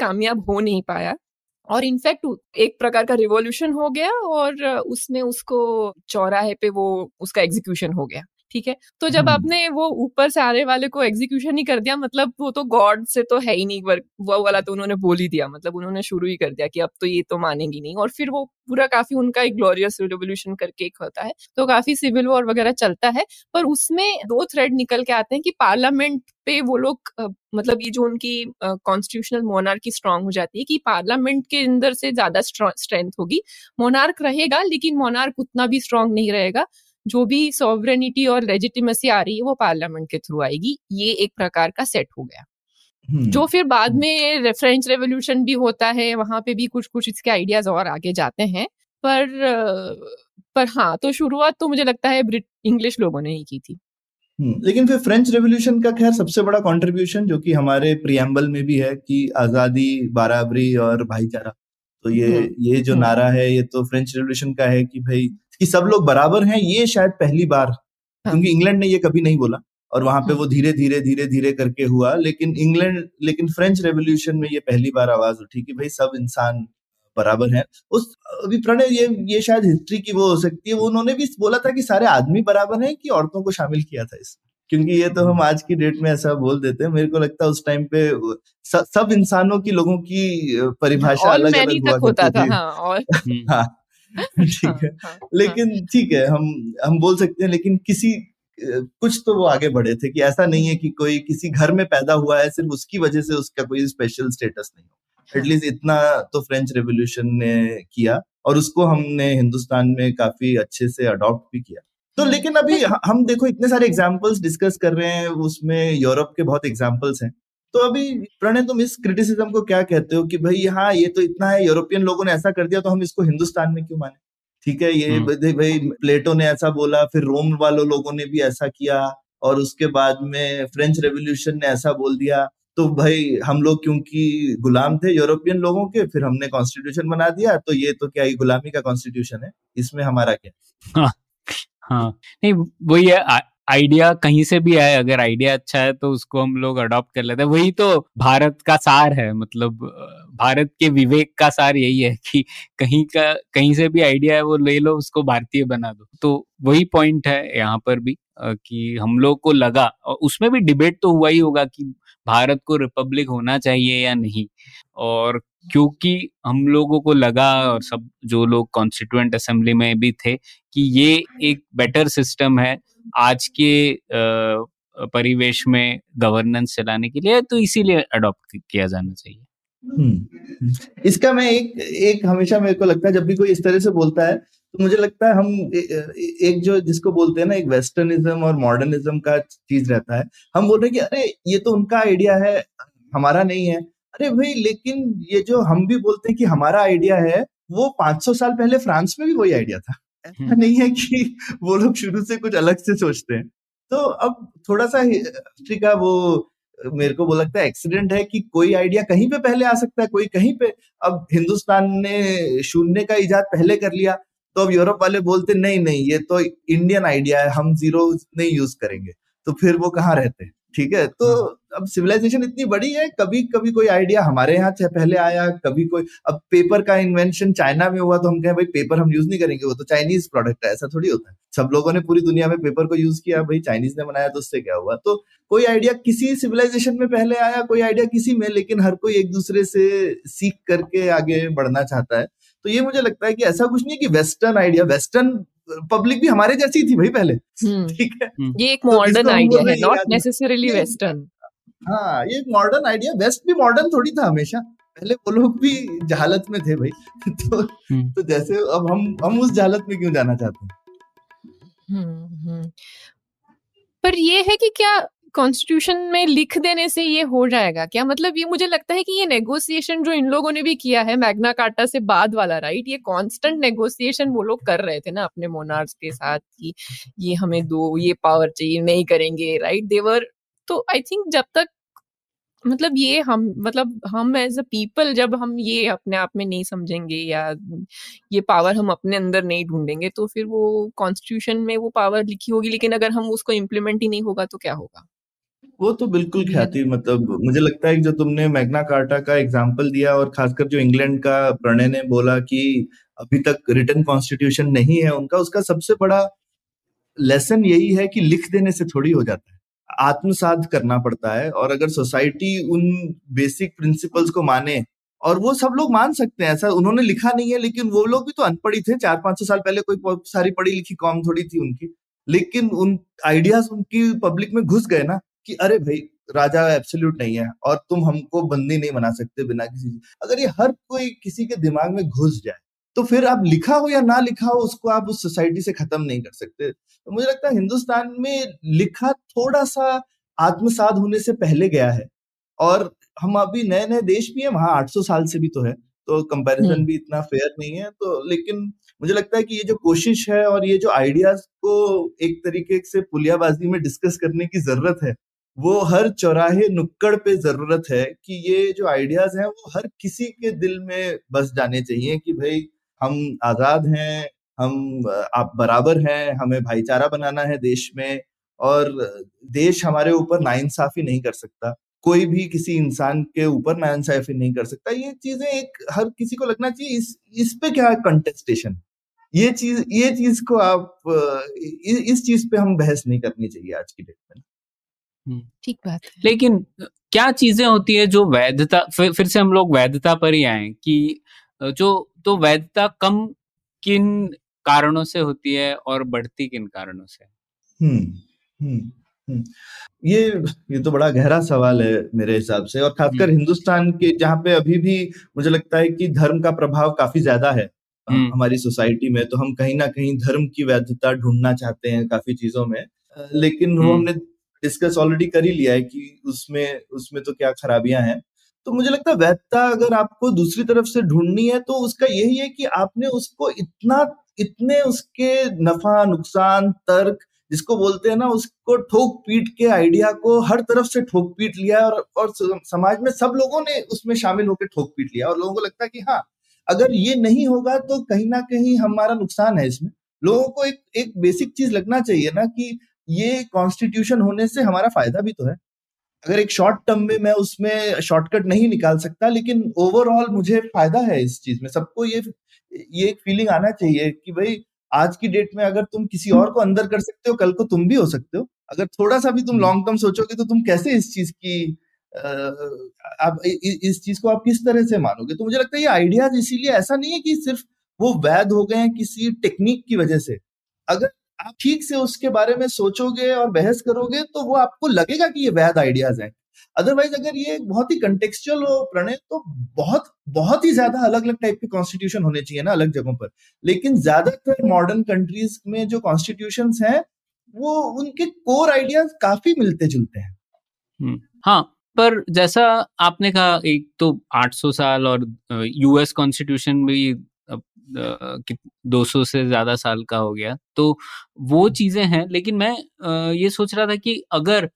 [SPEAKER 3] कामयाब हो नहीं पाया। और इनफैक्ट एक प्रकार का रिवॉल्यूशन हो गया और उसमें उसको चौराहे पे वो, उसका एग्जीक्यूशन हो गया। ठीक है? तो जब
[SPEAKER 2] हम्म।
[SPEAKER 3] आपने वो ऊपर से आने वाले को एग्जीक्यूशन ही कर दिया मतलब वो तो गॉड से तो है ही नहीं वर्क वो वाला तो उन्होंने बोल ही दिया मतलब उन्होंने शुरू ही कर दिया कि अब तो ये तो मानेंगी नहीं। और फिर वो पूरा काफ़ी उनका एक ग्लोरियस रिवोल्यूशन करके एक होता है तो काफ़ी सिविल वॉर वगैरह चलता है पर उसमें दो थ्रेड निकल के आते हैं कि पार्लियामेंट पे वो लोग मतलब ये जो उनकी कॉन्स्टिट्यूशनल मोनार्की स्ट्रांग हो जाती है कि पार्लियामेंट के अंदर से ज़्यादा स्ट्रेंथ होगी। मोनार्क रहेगा लेकिन मोनार्क उतना भी स्ट्रांग नहीं रहेगा। जो भी सॉवरेनिटी और लेजिटिमेसी आ रही है वो पार्लियामेंट के थ्रू आएगी। ये एक प्रकार का सेट हो गया।
[SPEAKER 2] हम्म,
[SPEAKER 3] जो फिर बाद में फ्रेंच रेवोल्यूशन भी होता है वहाँ पे भी कुछ कुछ इसके आइडियाज़ और आगे जाते हैं। पर पर हाँ तो शुरुआत तो मुझे लगता है ब्रिट इंग्लिश लोगों ने ही की थी।
[SPEAKER 2] हम्म, लेकिन फिर फ्रेंच रेवोल्यूशन का खैर सबसे बड़ा कंट्रीब्यूशन जो कि हमारे प्रियम्बल में भी है कि आज़ादी बराबरी और भाईचारा तो ये
[SPEAKER 3] हम्म,
[SPEAKER 2] ये जो
[SPEAKER 3] हम्म।
[SPEAKER 2] नारा है ये तो फ्रेंच रेवोल्यूशन का है कि भाई कि सब लोग बराबर हैं ये शायद पहली बार।
[SPEAKER 3] हाँ।
[SPEAKER 2] क्योंकि इंग्लैंड ने ये कभी नहीं बोला और वहाँ पे
[SPEAKER 3] हाँ।
[SPEAKER 2] वो धीरे धीरे धीरे धीरे करके हुआ लेकिन इंग्लैंड लेकिन फ्रेंच रेवोल्यूशन में ये पहली बार आवाज़ उठी कि भाई सब इंसान बराबर हैं। उस अभी प्रणय ये ये शायद हिस्ट्री की वो हो सकती है वो उन्होंने भी बोला था कि सारे आदमी बराबर हैं कि औरतों को शामिल किया था इसमें। क्योंकि ये तो हम आज की डेट में ऐसा बोल देते हैं मेरे को लगता है उस टाइम पे स- सब इंसानों की लोगों की परिभाषा अलग अलग हुआ
[SPEAKER 3] होता था
[SPEAKER 2] थी।
[SPEAKER 3] हाँ और [LAUGHS]
[SPEAKER 2] हाँ। [LAUGHS] ठीक है।
[SPEAKER 3] हाँ, हाँ,
[SPEAKER 2] लेकिन ठीक है हम हम बोल सकते हैं लेकिन किसी कुछ तो वो आगे बढ़े थे कि ऐसा नहीं है कि कोई किसी घर में पैदा हुआ है सिर्फ़ उसकी वजह से उसका कोई स्पेशल स्टेटस नहीं हो। एटलीस्ट इतना तो फ्रेंच रेवोल्यूशन ने किया और उसको हमने हिंदुस्तान में काफ़ी अच्छे से अडॉप्ट भी किया। तो लेकिन अभी हम देखो इतने सारे एग्जाम्पल्स डिस्कस कर रहे हैं उसमें यूरोप के बहुत एग्जाम्पल्स हैं। तो अभी प्रणय तुम इस क्रिटिसिज्म को क्या कहते हो कि भाई हाँ ये तो इतना है यूरोपियन लोगों ने ऐसा कर दिया तो हम इसको हिंदुस्तान में क्यों माने? ठीक है ये हम्म। भाई प्लेटो ने ऐसा बोला फिर रोम वालों लोगों ने भी ऐसा किया और उसके बाद में फ्रेंच रेवोल्यूशन ने ऐसा बोल दिया। तो भाई हम लोग क्योंकि गुलाम थे यूरोपियन लोगों के फिर हमने कॉन्स्टिट्यूशन बना दिया तो ये तो क्या ही गुलामी का कॉन्स्टिट्यूशन है? इसमें हमारा क्या?
[SPEAKER 1] हाँ हाँ। नहीं वही है आइडिया कहीं से भी आए, अगर आइडिया अच्छा है तो उसको हम लोग अडॉप्ट कर लेते हैं। वही तो भारत का सार है मतलब भारत के विवेक का सार यही है कि कहीं का, कहीं से भी आइडिया है वो ले लो, उसको भारतीय बना दो। तो वही पॉइंट है यहाँ पर भी कि हम लोग को लगा, और उसमें भी डिबेट तो हुआ ही होगा कि भारत को रिपब्लिक होना चाहिए या नहीं। और क्योंकि हम लोगों को लगा और सब जो लोग कॉन्स्टिट्यूएंट असेंबली में भी थे कि ये एक बेटर सिस्टम है आज के परिवेश में गवर्नेंस चलाने के लिए तो इसीलिए अडॉप्ट किया जाना चाहिए।
[SPEAKER 2] हम्म, इसका मैं एक एक हमेशा मेरे को लगता है जब भी कोई इस तरह से बोलता है तो मुझे लगता है हम ए, एक जो जिसको बोलते हैं ना एक वेस्टर्निज्म और मॉडर्निज्म का चीज़ रहता है हम बोल रहे हैं कि अरे ये तो उनका आइडिया है हमारा नहीं है अरे भाई लेकिन ये जो हम भी बोलते हैं कि हमारा आइडिया है वो 500 साल पहले फ्रांस में भी वही आइडिया था। ऐसा हम्म। नहीं है कि वो लोग शुरू से कुछ अलग से सोचते हैं। तो अब थोड़ा सा हिस्ट्री का वो मेरे को वो लगता है एक्सीडेंट है कि कोई आइडिया कहीं पे पहले आ सकता है कोई कहीं पे। अब हिंदुस्तान ने शून्य का इजाद पहले कर लिया तो अब यूरोप वाले बोलते नहीं नहीं ये तो इंडियन आइडिया है हम ज़ीरो नहीं यूज़ करेंगे। तो फिर वो कहाँ रहते हैं? ठीक है? तो हाँ। अब सिविलाइजेशन इतनी बड़ी है कभी कभी कोई आइडिया हमारे यहाँ से पहले आया कभी कोई अब पेपर का इन्वेंशन चाइना में हुआ तो हम कहें भाई पेपर हम यूज़ नहीं करेंगे वो तो चाइनीज़ प्रोडक्ट है। ऐसा थोड़ी होता है। सब लोगों ने पूरी दुनिया में पेपर को यूज़ किया भाई चाइनीज़ ने बनाया तो उससे क्या हुआ? तो कोई आइडिया किसी सिविलाइजेशन में पहले आया कोई आइडिया किसी में लेकिन हर कोई एक दूसरे से सीख करके आगे बढ़ना चाहता है। तो ये मुझे लगता है कि ऐसा कुछ नहीं कि वेस्टर्न आइडिया वेस्टर्न पब्लिक भी हमारे जैसी थी भाई पहले।
[SPEAKER 3] हम्म। [LAUGHS] ठीक है। हम्म। ये एक मॉडर्न तो आइडिया है नॉट नेसेसरीली वेस्टर्न
[SPEAKER 2] हाँ ये एक मॉडर्न आइडिया वेस्ट भी मॉडर्न थोड़ी था हमेशा। पहले वो लोग भी जहालत में थे भाई। [LAUGHS] तो हम्म। तो जैसे अब हम हम उस जहालत में क्यों जाना चाहते
[SPEAKER 3] हैं? पर ये है कि क्या कॉन्स्टिट्यूशन में लिख देने से ये हो जाएगा। क्या मतलब? ये मुझे लगता है कि ये नेगोशिएशन जो इन लोगों ने भी किया है, मैग्ना कार्टा से बाद वाला राइट ये कांस्टेंट नेगोशिएशन वो लोग कर रहे थे ना अपने मोनार्स के साथ कि ये हमें दो, ये पावर चाहिए, नहीं करेंगे राइट देवर तो आई थिंक जब तक मतलब ये हम मतलब हम एज अ पीपल जब हम ये अपने आप में नहीं समझेंगे या ये पावर हम अपने अंदर नहीं ढूंढेंगे तो फिर वो कॉन्स्टिट्यूशन में वो पावर लिखी होगी, लेकिन अगर हम उसको इम्प्लीमेंट ही नहीं होगा तो क्या होगा?
[SPEAKER 2] वो तो बिल्कुल ख्याति मतलब मुझे लगता है कि जो तुमने मैग्ना कार्टा का एग्ज़ाम्पल दिया और खासकर जो इंग्लैंड का प्रणय ने बोला कि अभी तक रिटर्न कॉन्स्टिट्यूशन नहीं है उनका उसका सबसे बड़ा लेसन यही है कि लिख देने से थोड़ी हो जाता है। आत्मसात करना पड़ता है और अगर सोसाइटी उन बेसिक प्रिंसिपल्स को माने और वो सब लोग मान सकते हैं ऐसा उन्होंने लिखा नहीं है लेकिन वो लोग भी तो अनपढ़ी थे चार पाँच सौ साल पहले कोई सारी पढ़ी लिखी कॉम थोड़ी थी उनकी लेकिन उन आइडियाज़ उनकी पब्लिक में घुस गए ना कि अरे भाई राजा एब्सोल्यूट नहीं है और तुम हमको बंदी नहीं बना सकते बिना किसी अगर ये हर कोई किसी के दिमाग में घुस जाए तो फिर आप लिखा हो या ना लिखा हो उसको आप उस सोसाइटी से खत्म नहीं कर सकते तो मुझे लगता है हिंदुस्तान में लिखा थोड़ा सा आत्मसाद होने से पहले गया है और हम अभी नए नए देश भी है वहाँ 800 साल से भी तो है तो कंपैरिजन हम्म। भी इतना फेयर नहीं है तो लेकिन मुझे लगता है कि ये जो कोशिश है और ये जो आइडियाज़ को एक तरीके से पुलियाबाजी में डिस्कस करने की ज़रूरत है वो हर चौराहे नुक्कड़ पे ज़रूरत है कि ये जो आइडियाज़ हैं वो हर किसी के दिल में बस जाने चाहिए कि भाई, हम आज़ाद हैं, हम आप बराबर हैं, हमें भाईचारा बनाना है देश में और देश हमारे ऊपर नाइंसाफी नहीं कर सकता। कोई भी किसी इंसान के ऊपर नाइंसाफी नहीं कर सकता। ये चीज़ें एक हर किसी को लगना चाहिए, इस इस पे क्या है कंटेस्टेशन ये चीज़ ये चीज़ को आप इस चीज़ पे हम बहस नहीं करनी चाहिए आज की डेट में।
[SPEAKER 3] ठीक बात है
[SPEAKER 1] लेकिन क्या चीज़ें होती है जो वैधता फिर, फिर से हम लोग वैधता पर ही आए कि जो तो वैधता कम किन कारणों से होती है और बढ़ती किन कारणों से
[SPEAKER 2] हम्म हम्म हम्म। ये ये तो बड़ा गहरा सवाल है मेरे हिसाब से और खासकर। हिंदुस्तान के जहाँ पे अभी भी मुझे लगता है कि धर्म का प्रभाव काफ़ी ज़्यादा है। हमारी सोसाइटी में तो हम कहीं ना कहीं धर्म की वैधता ढूंढना चाहते हैं काफ़ी चीज़ों में लेकिन वो हमने डिस्कस ऑलरेडी कर ही लिया है कि उसमें उसमें तो क्या खराबियाँ हैं। तो मुझे लगता है वैधता अगर आपको दूसरी तरफ़ से ढूंढनी है तो उसका यही है कि आपने उसको इतना, इतने उसके नफा, नुकसान, तर्क, जिसको बोलते हैं ना, उसको ठोक पीट के, आइडिया को हर तरफ़ से ठोक पीट लिया और और समाज में सब लोगों ने उसमें शामिल होकर ठोक पीट लिया। और लोगों को लगता है कि हाँ अगर ये नहीं होगा तो कहीं ना कहीं हमारा नुकसान है इसमें। लोगों को एक एक बेसिक चीज़ लगना चाहिए ना कि ये कॉन्स्टिट्यूशन होने से हमारा फ़ायदा भी तो है। अगर एक शॉर्ट टर्म में मैं उसमें शॉर्टकट नहीं निकाल सकता लेकिन ओवरऑल मुझे फ़ायदा है इस चीज़ में। सबको ये ये एक फीलिंग आना चाहिए कि भाई आज की डेट में अगर तुम किसी और को अंदर कर सकते हो कल को तुम भी हो सकते हो। अगर थोड़ा सा भी तुम लॉन्ग टर्म सोचोगे तो तुम कैसे इस चीज़ की आप इस चीज़ को आप किस तरह से मानोगे? तो मुझे लगता है ये आइडियाज़ इसीलिए ऐसा नहीं है कि सिर्फ़ वो वैध हो गए हैं किसी टेक्निक की वजह से। अगर आप ठीक से उसके बारे में सोचोगे और बहस करोगे तो वो आपको लगेगा कि ये वैध आइडियाज़ हैं। अदरवाइज़ अगर ये बहुत ही कंटेक्चुअल हो प्रणय तो बहुत बहुत ही ज़्यादा अलग अलग टाइप के कॉन्स्टिट्यूशन होने चाहिए ना अलग जगहों पर। लेकिन ज़्यादातर मॉडर्न कंट्रीज़ में जो कॉन्स्टिट्यूशन हैं वो उनके कोर आइडियाज़ काफ़ी मिलते जुलते हैं।
[SPEAKER 1] हम्म, हाँ पर जैसा आपने कहा एक तो 800 साल और यूएस कॉन्स्टिट्यूशन भी दो सौ से ज़्यादा साल का हो गया। तो वो चीज़ें हैं लेकिन मैं ये सोच रहा था कि अगर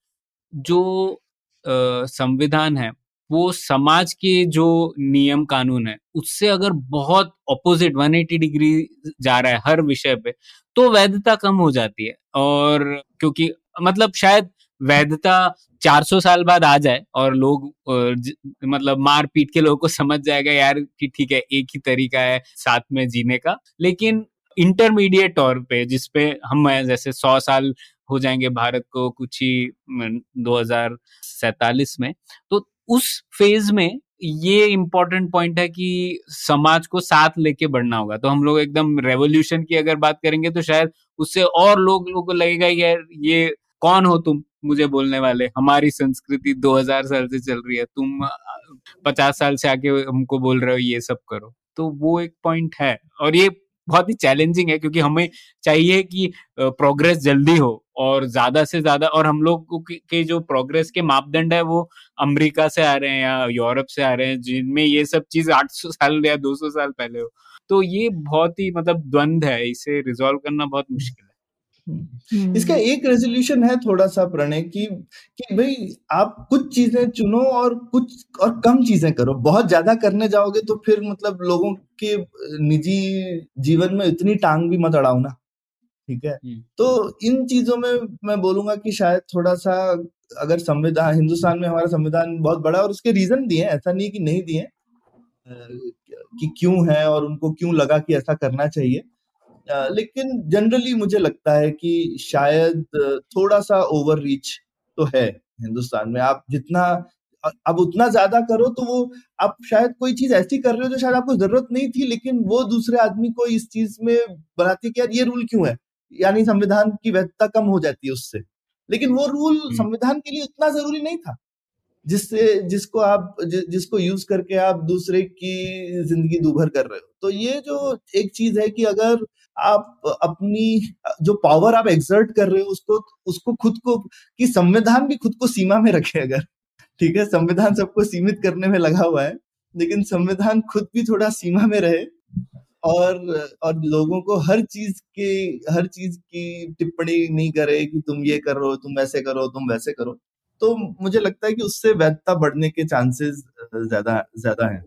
[SPEAKER 1] जो संविधान है वो समाज के जो नियम कानून है उससे अगर बहुत ऑपोजिट 180 डिग्री जा रहा है हर विषय पे तो वैधता कम हो जाती है। और क्योंकि मतलब शायद वैधता 400 साल बाद आ जाए और लोग मतलब मार पीट के लोगों को समझ जाएगा यार कि ठीक है, एक ही तरीका है साथ में जीने का। लेकिन इंटरमीडिएट तौर पे, जिसपे हम जैसे सौ साल हो जाएँगे भारत को कुछ ही दो में तो उस फ़ेज़ में ये इम्पोर्टेंट पॉइंट है कि समाज को साथ लेके बढ़ना होगा। तो हम लोग एकदम रेवोल्यूशन की अगर बात करेंगे तो शायद उससे और लोग, लोगों को लगेगा, यार ये कौन हो तुम? मुझे बोलने वाले, हमारी संस्कृति 2000 साल से चल रही है, तुम पचास साल से आके हमको बोल रहे हो, ये सब करो। तो वो एक पॉइंट है। और ये बहुत ही चैलेंजिंग है, क्योंकि हमें चाहिए कि प्रोग्रेस जल्दी हो और ज़्यादा से ज़्यादा और हम लोग के जो प्रोग्रेस के मापदंड है, वो अमेरिका से आ रहे हैं या यूरोप से आ रहे हैं, जिनमें ये सब चीज़ 800 साल या 200 साल पहले हो। तो ये बहुत ही मतलब द्वंद है, इसे रिजोल्व करना बहुत मुश्किल।
[SPEAKER 2] इसका एक रेजोल्यूशन है थोड़ा सा प्रणय की कि भाई आप कुछ चीज़ें चुनो और कुछ और कम चीज़ें करो। बहुत ज़्यादा करने जाओगे तो फिर मतलब लोगों के निजी जीवन में इतनी टांग भी मत अड़ाओ ना ठीक है? हम्म। तो इन चीज़ों में मैं बोलूँगा कि शायद थोड़ा सा अगर संविधान हिंदुस्तान में हमारा संविधान बहुत बड़ा और उसके रीजन दिए ऐसा नहीं कि नहीं दिए कि क्यों है और उनको क्यों लगा कि ऐसा करना चाहिए। लेकिन जनरली मुझे लगता है कि शायद थोड़ा सा ओवर रीच तो है हिंदुस्तान में। आप जितना अब उतना ज़्यादा करो तो वो आप शायद कोई चीज़ ऐसी कर रहे हो जो शायद आपको ज़रूरत नहीं थी लेकिन वो दूसरे आदमी को इस चीज़ में बनाती है कि यार ये रूल क्यों है? यानी संविधान की वैधता कम हो जाती है उससे। लेकिन वो रूल संविधान के लिए उतना ज़रूरी नहीं था जिससे जिसको आप जि, जिसको यूज़ करके आप दूसरे की ज़िंदगी दूभर कर रहे हो। तो ये जो एक चीज़ है कि अगर आप अपनी, जो पावर आप एक्सर्ट कर रहे हो, उसको उसको खुद को, कि संविधान भी खुद को सीमा में रखे अगर। ठीक है? संविधान सबको सीमित करने में लगा हुआ है, लेकिन संविधान खुद भी थोड़ा सीमा में रहे और और लोगों को हर चीज़ के, हर चीज़ की टिप्पणी नहीं करे कि तुम ये करो, तुम ऐसे करो, तुम वैसे करो। तो मुझे लगता है कि उससे वैधता बढ़ने के चांसेस ज़्यादा ज़्यादा हैं।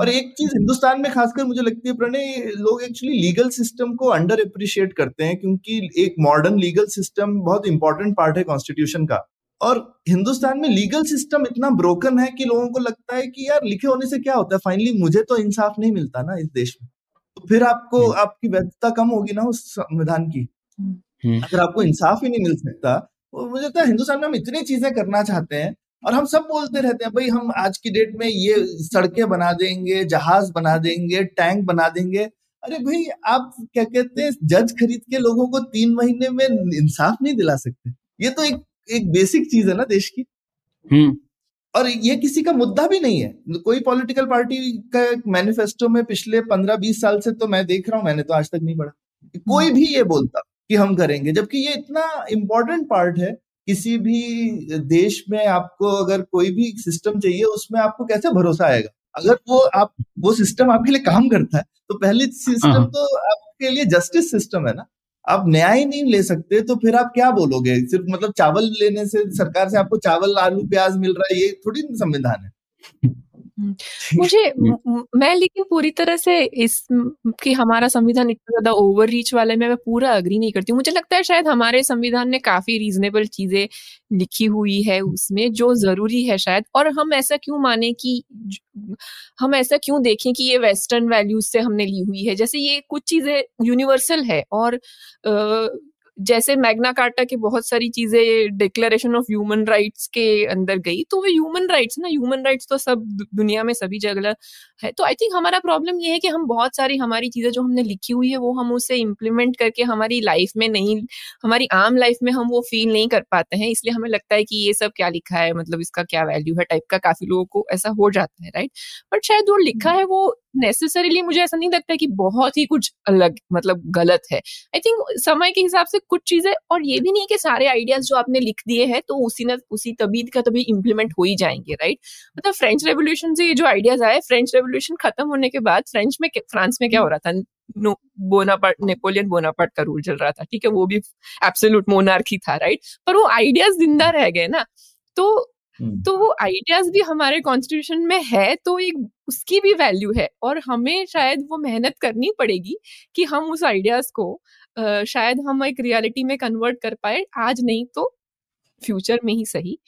[SPEAKER 2] और एक चीज़ हिंदुस्तान में खासकर मुझे लगती है प्रणय लोग एक्चुअली लीगल सिस्टम को अंडर अप्रिशिएट करते हैं क्योंकि एक मॉडर्न लीगल सिस्टम बहुत इंपॉर्टेंट पार्ट है कॉन्स्टिट्यूशन का। और हिंदुस्तान में लीगल सिस्टम इतना ब्रोकन है कि लोगों को लगता है कि यार लिखे होने से क्या होता है? फाइनली मुझे तो इंसाफ नहीं मिलता ना इस देश में। तो फिर आपको हम्म। आपकी वैधता कम होगी ना उस संविधान की। हम्म। अगर आपको इंसाफ ही नहीं मिल सकता मुझे लगता है हिंदुस्तान में हम इतनी चीज़ें करना चाहते हैं और हम सब बोलते रहते हैं भाई हम आज की डेट में ये सड़कें बना देंगे जहाज़ बना देंगे टैंक बना देंगे। अरे भाई आप क्या कहते हैं जज खरीद के लोगों को तीन महीने में इंसाफ नहीं दिला सकते? ये तो एक एक बेसिक चीज़ है ना देश की।
[SPEAKER 1] हम्म।
[SPEAKER 2] और ये किसी का मुद्दा भी नहीं है। कोई पॉलिटिकल पार्टी का मैनिफेस्टो में पिछले पंद्रह बीस साल से तो मैं देख रहा हूँ मैंने तो आज तक नहीं पढ़ा। कोई भी ये बोलता कि हम करेंगे जबकि ये इतना इम्पोर्टेंट पार्ट है किसी भी देश में आपको अगर कोई भी सिस्टम चाहिए उसमें आपको कैसे भरोसा आएगा? अगर वो आप वो सिस्टम आपके लिए काम करता है तो पहले सिस्टम हाँ। तो आपके लिए जस्टिस सिस्टम है ना। आप न्याय नहीं ले सकते तो फिर आप क्या बोलोगे? सिर्फ़ मतलब चावल लेने से सरकार से आपको चावल आलू प्याज मिल रहा है ये थोड़ी संविधान है।
[SPEAKER 3] मुझे मैं लेकिन पूरी तरह से इस कि हमारा संविधान इतना ज़्यादा ओवर रीच वाले में मैं पूरा अग्री नहीं करती हूँ। मुझे लगता है शायद हमारे संविधान ने काफ़ी रीजनेबल चीज़ें लिखी हुई है उसमें जो ज़रूरी है शायद। और हम ऐसा क्यों माने कि हम ऐसा क्यों देखें कि ये वेस्टर्न वैल्यूज़ से हमने ली हुई है? जैसे ये कुछ चीज़ें यूनिवर्सल है और जैसे मैग्ना कार्टा की बहुत सारी चीज़ें डिक्लेरेशन ऑफ़ ह्यूमन राइट्स के अंदर गई तो वो ह्यूमन राइट्स ना ह्यूमन राइट्स तो सब दुनिया में सभी जगह है। तो आई थिंक हमारा प्रॉब्लम ये है कि हम बहुत सारी हमारी चीज़ें जो हमने लिखी हुई है वो हम उसे इम्प्लीमेंट करके हमारी लाइफ में नहीं हमारी आम लाइफ में हम वो फील नहीं कर पाते हैं। इसलिए हमें लगता है कि ये सब क्या लिखा है मतलब इसका क्या वैल्यू है टाइप का काफ़ी लोगों को ऐसा हो जाता है राइट बट शायद वो लिखा है वो नेसेसरीली मुझे ऐसा नहीं लगता कि बहुत ही कुछ अलग मतलब गलत है। आई थिंक समय के हिसाब से कुछ चीज़ें, और ये भी नहीं कि सारे आइडियाज़ जो आपने लिख दिए हैं तो उसी न, उसी तभी का तभी इम्प्लीमेंट हो ही जाएँगे राइट मतलब फ्रेंच रेवोल्यूशन से ये जो आइडियाज़ आए फ्रेंच रेवोल्यूशन खत्म होने के बाद फ्रेंच में फ्रांस में क्या हो रहा था? नो बोनापार्ट नेपोलियन बोनापार्ट का रूल चल रहा था, ठीक है? वो भी एब्सोल्यूट मोनार्की था राइट पर वो आइडियाज़ ज़िंदा रह गए ना तो। तो वो आइडियाज़ भी हमारे कॉन्स्टिट्यूशन में है तो एक उसकी भी वैल्यू है और हमें शायद वो मेहनत करनी पड़ेगी कि हम उस आइडियाज़ को आ, शायद हम एक रियलिटी में कन्वर्ट कर पाए आज नहीं तो फ्यूचर में ही सही।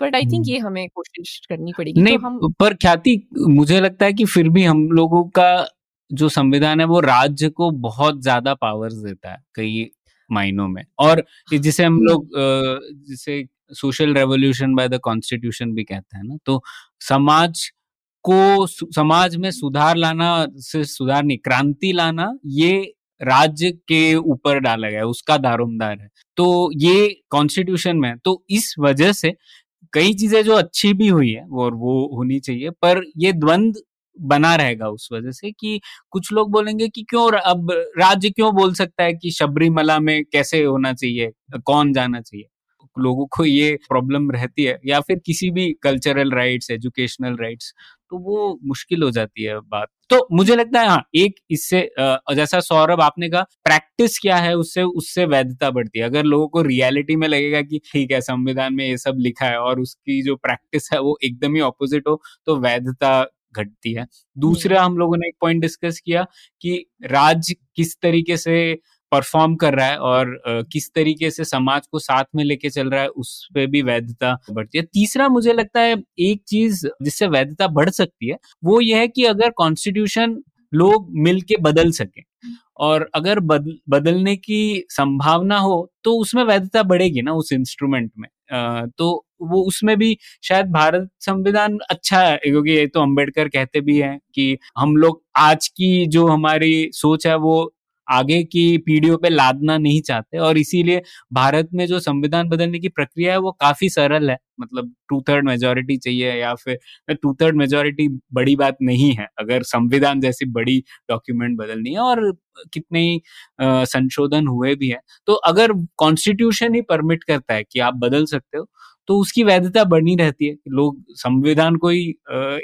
[SPEAKER 3] बट आई थिंक ये हमें कोशिश करनी पड़ेगी
[SPEAKER 1] नहीं तो हम पर ख्याति मुझे लगता है कि फिर भी हम लोगों का जो संविधान है वो राज्य को बहुत ज़्यादा पावर्स देता है कई मायनों में। और जिसे हम हम्म। लोग जिसे social revolution by the constitution भी कहते हैं ना। तो समाज को समाज में सुधार लाना से सुधार नहीं, क्रांति लाना ये राज्य के ऊपर डाला गया उसका दारोमदार है। तो ये कॉन्स्टिट्यूशन में तो इस वजह से कई चीज़ें जो अच्छी भी हुई है और वो होनी चाहिए, पर ये द्वंद बना रहेगा उस वजह से कि कुछ लोग बोलेंगे कि क्यों अब राज्य क्यों बोल सकता है कि शबरीमला में कैसे होना चाहिए, कौन जाना चाहिए? लोगों को ये प्रॉब्लम रहती है या फिर किसी भी कल्चरल राइट्स एजुकेशनल राइट्स तो वो मुश्किल हो जाती है बात। तो मुझे लगता है हाँ एक इससे जैसा सौरभ आपने कहा प्रैक्टिस क्या है उससे उससे वैधता बढ़ती है। अगर लोगों को रियलिटी में लगेगा कि ठीक है संविधान में ये सब लिखा है और उसकी जो प्रैक्टिस है वो एकदम ही ऑपोजिट हो तो वैधता घटती है। दूसरा हम लोगों ने एक पॉइंट डिस्कस किया कि राज्य किस तरीके से परफॉर्म कर रहा है और किस तरीके से समाज को साथ में लेके चल रहा है उस पर भी वैधता बढ़ती है। तीसरा मुझे लगता है एक चीज़ जिससे वैधता बढ़ सकती है वो ये है कि अगर कॉन्स्टिट्यूशन लोग मिल के बदल सके और अगर बदल बदलने की संभावना हो तो उसमें वैधता बढ़ेगी ना उस इंस्ट्रूमेंट में। आ, तो वो उसमें भी शायद भारत संविधान अच्छा है क्योंकि ये तो अंबेडकर कहते भी हैं कि हम लोग आज की जो हमारी सोच है वो आगे की पीढ़ियों पे लादना नहीं चाहते और इसीलिए भारत में जो संविधान बदलने की प्रक्रिया है, वो काफ़ी सरल है। मतलब टू थर्ड मेजोरिटी चाहिए या फिर टू थर्ड मेजोरिटी बड़ी बात नहीं है। अगर संविधान जैसी बड़ी डॉक्यूमेंट बदलनी है और कितने ही संशोधन हुए भी है तो अगर कॉन्स्टिट्यूशन ही परमिट करता है कि आप बदल सकते हो तो उसकी वैधता बनी रहती है। लोग संविधान को ही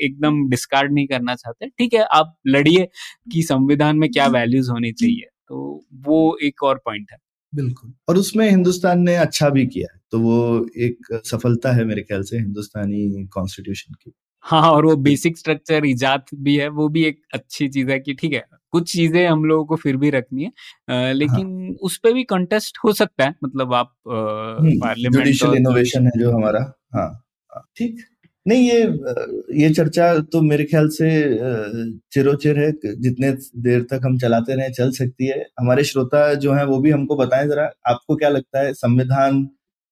[SPEAKER 1] एकदम डिस्कार्ड नहीं करना चाहते। ठीक है, आप लड़िए कि संविधान में क्या वैल्यूज़ होनी चाहिए। तो वो एक और पॉइंट है।
[SPEAKER 2] बिल्कुल। और उसमें हिंदुस्तान ने अच्छा भी किया है तो वो एक सफलता है मेरे ख्याल से हिंदुस्तानी कॉन्स्टिट्यूशन की।
[SPEAKER 1] हाँ और वो बेसिक स्ट्रक्चर इजाद भी है वो भी एक अच्छी चीज़ है कि ठीक है कुछ चीज़ें हम लोगों को फिर भी रखनी है आ, लेकिन हाँ. उस पर भी कंटेस्ट हो सकता है मतलब आप
[SPEAKER 2] पार्लियामेंट इनोवेशन है जो हमारा हाँ, हाँ ठीक। नहीं, ये ये चर्चा तो मेरे ख्याल से चिरोचिर है। जितने देर तक हम चलाते रहे, चल सकती है। हमारे श्रोता जो हैं, वो भी हमको बताएँ जरा, आपको क्या लगता है संविधान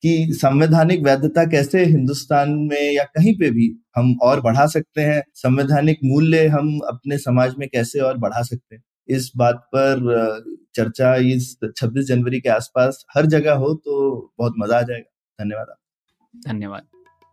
[SPEAKER 2] की संवैधानिक वैधता कैसे हिंदुस्तान में या कहीं पे भी हम और बढ़ा सकते हैं? संवैधानिक मूल्य हम अपने समाज में कैसे और बढ़ा सकते हैं? इस बात पर चर्चा इस 26 जनवरी के आसपास हर जगह हो तो बहुत मज़ा आ जाएगा। धन्यवाद
[SPEAKER 3] धन्यवाद।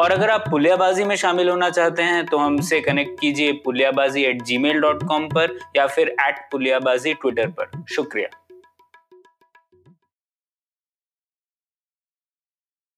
[SPEAKER 1] और अगर आप पुलियाबाजी में शामिल होना चाहते हैं तो हमसे कनेक्ट कीजिए पुलियाबाजी एट जी पर या फिर एट पुलियाबाजी ट्विटर पर। शुक्रिया।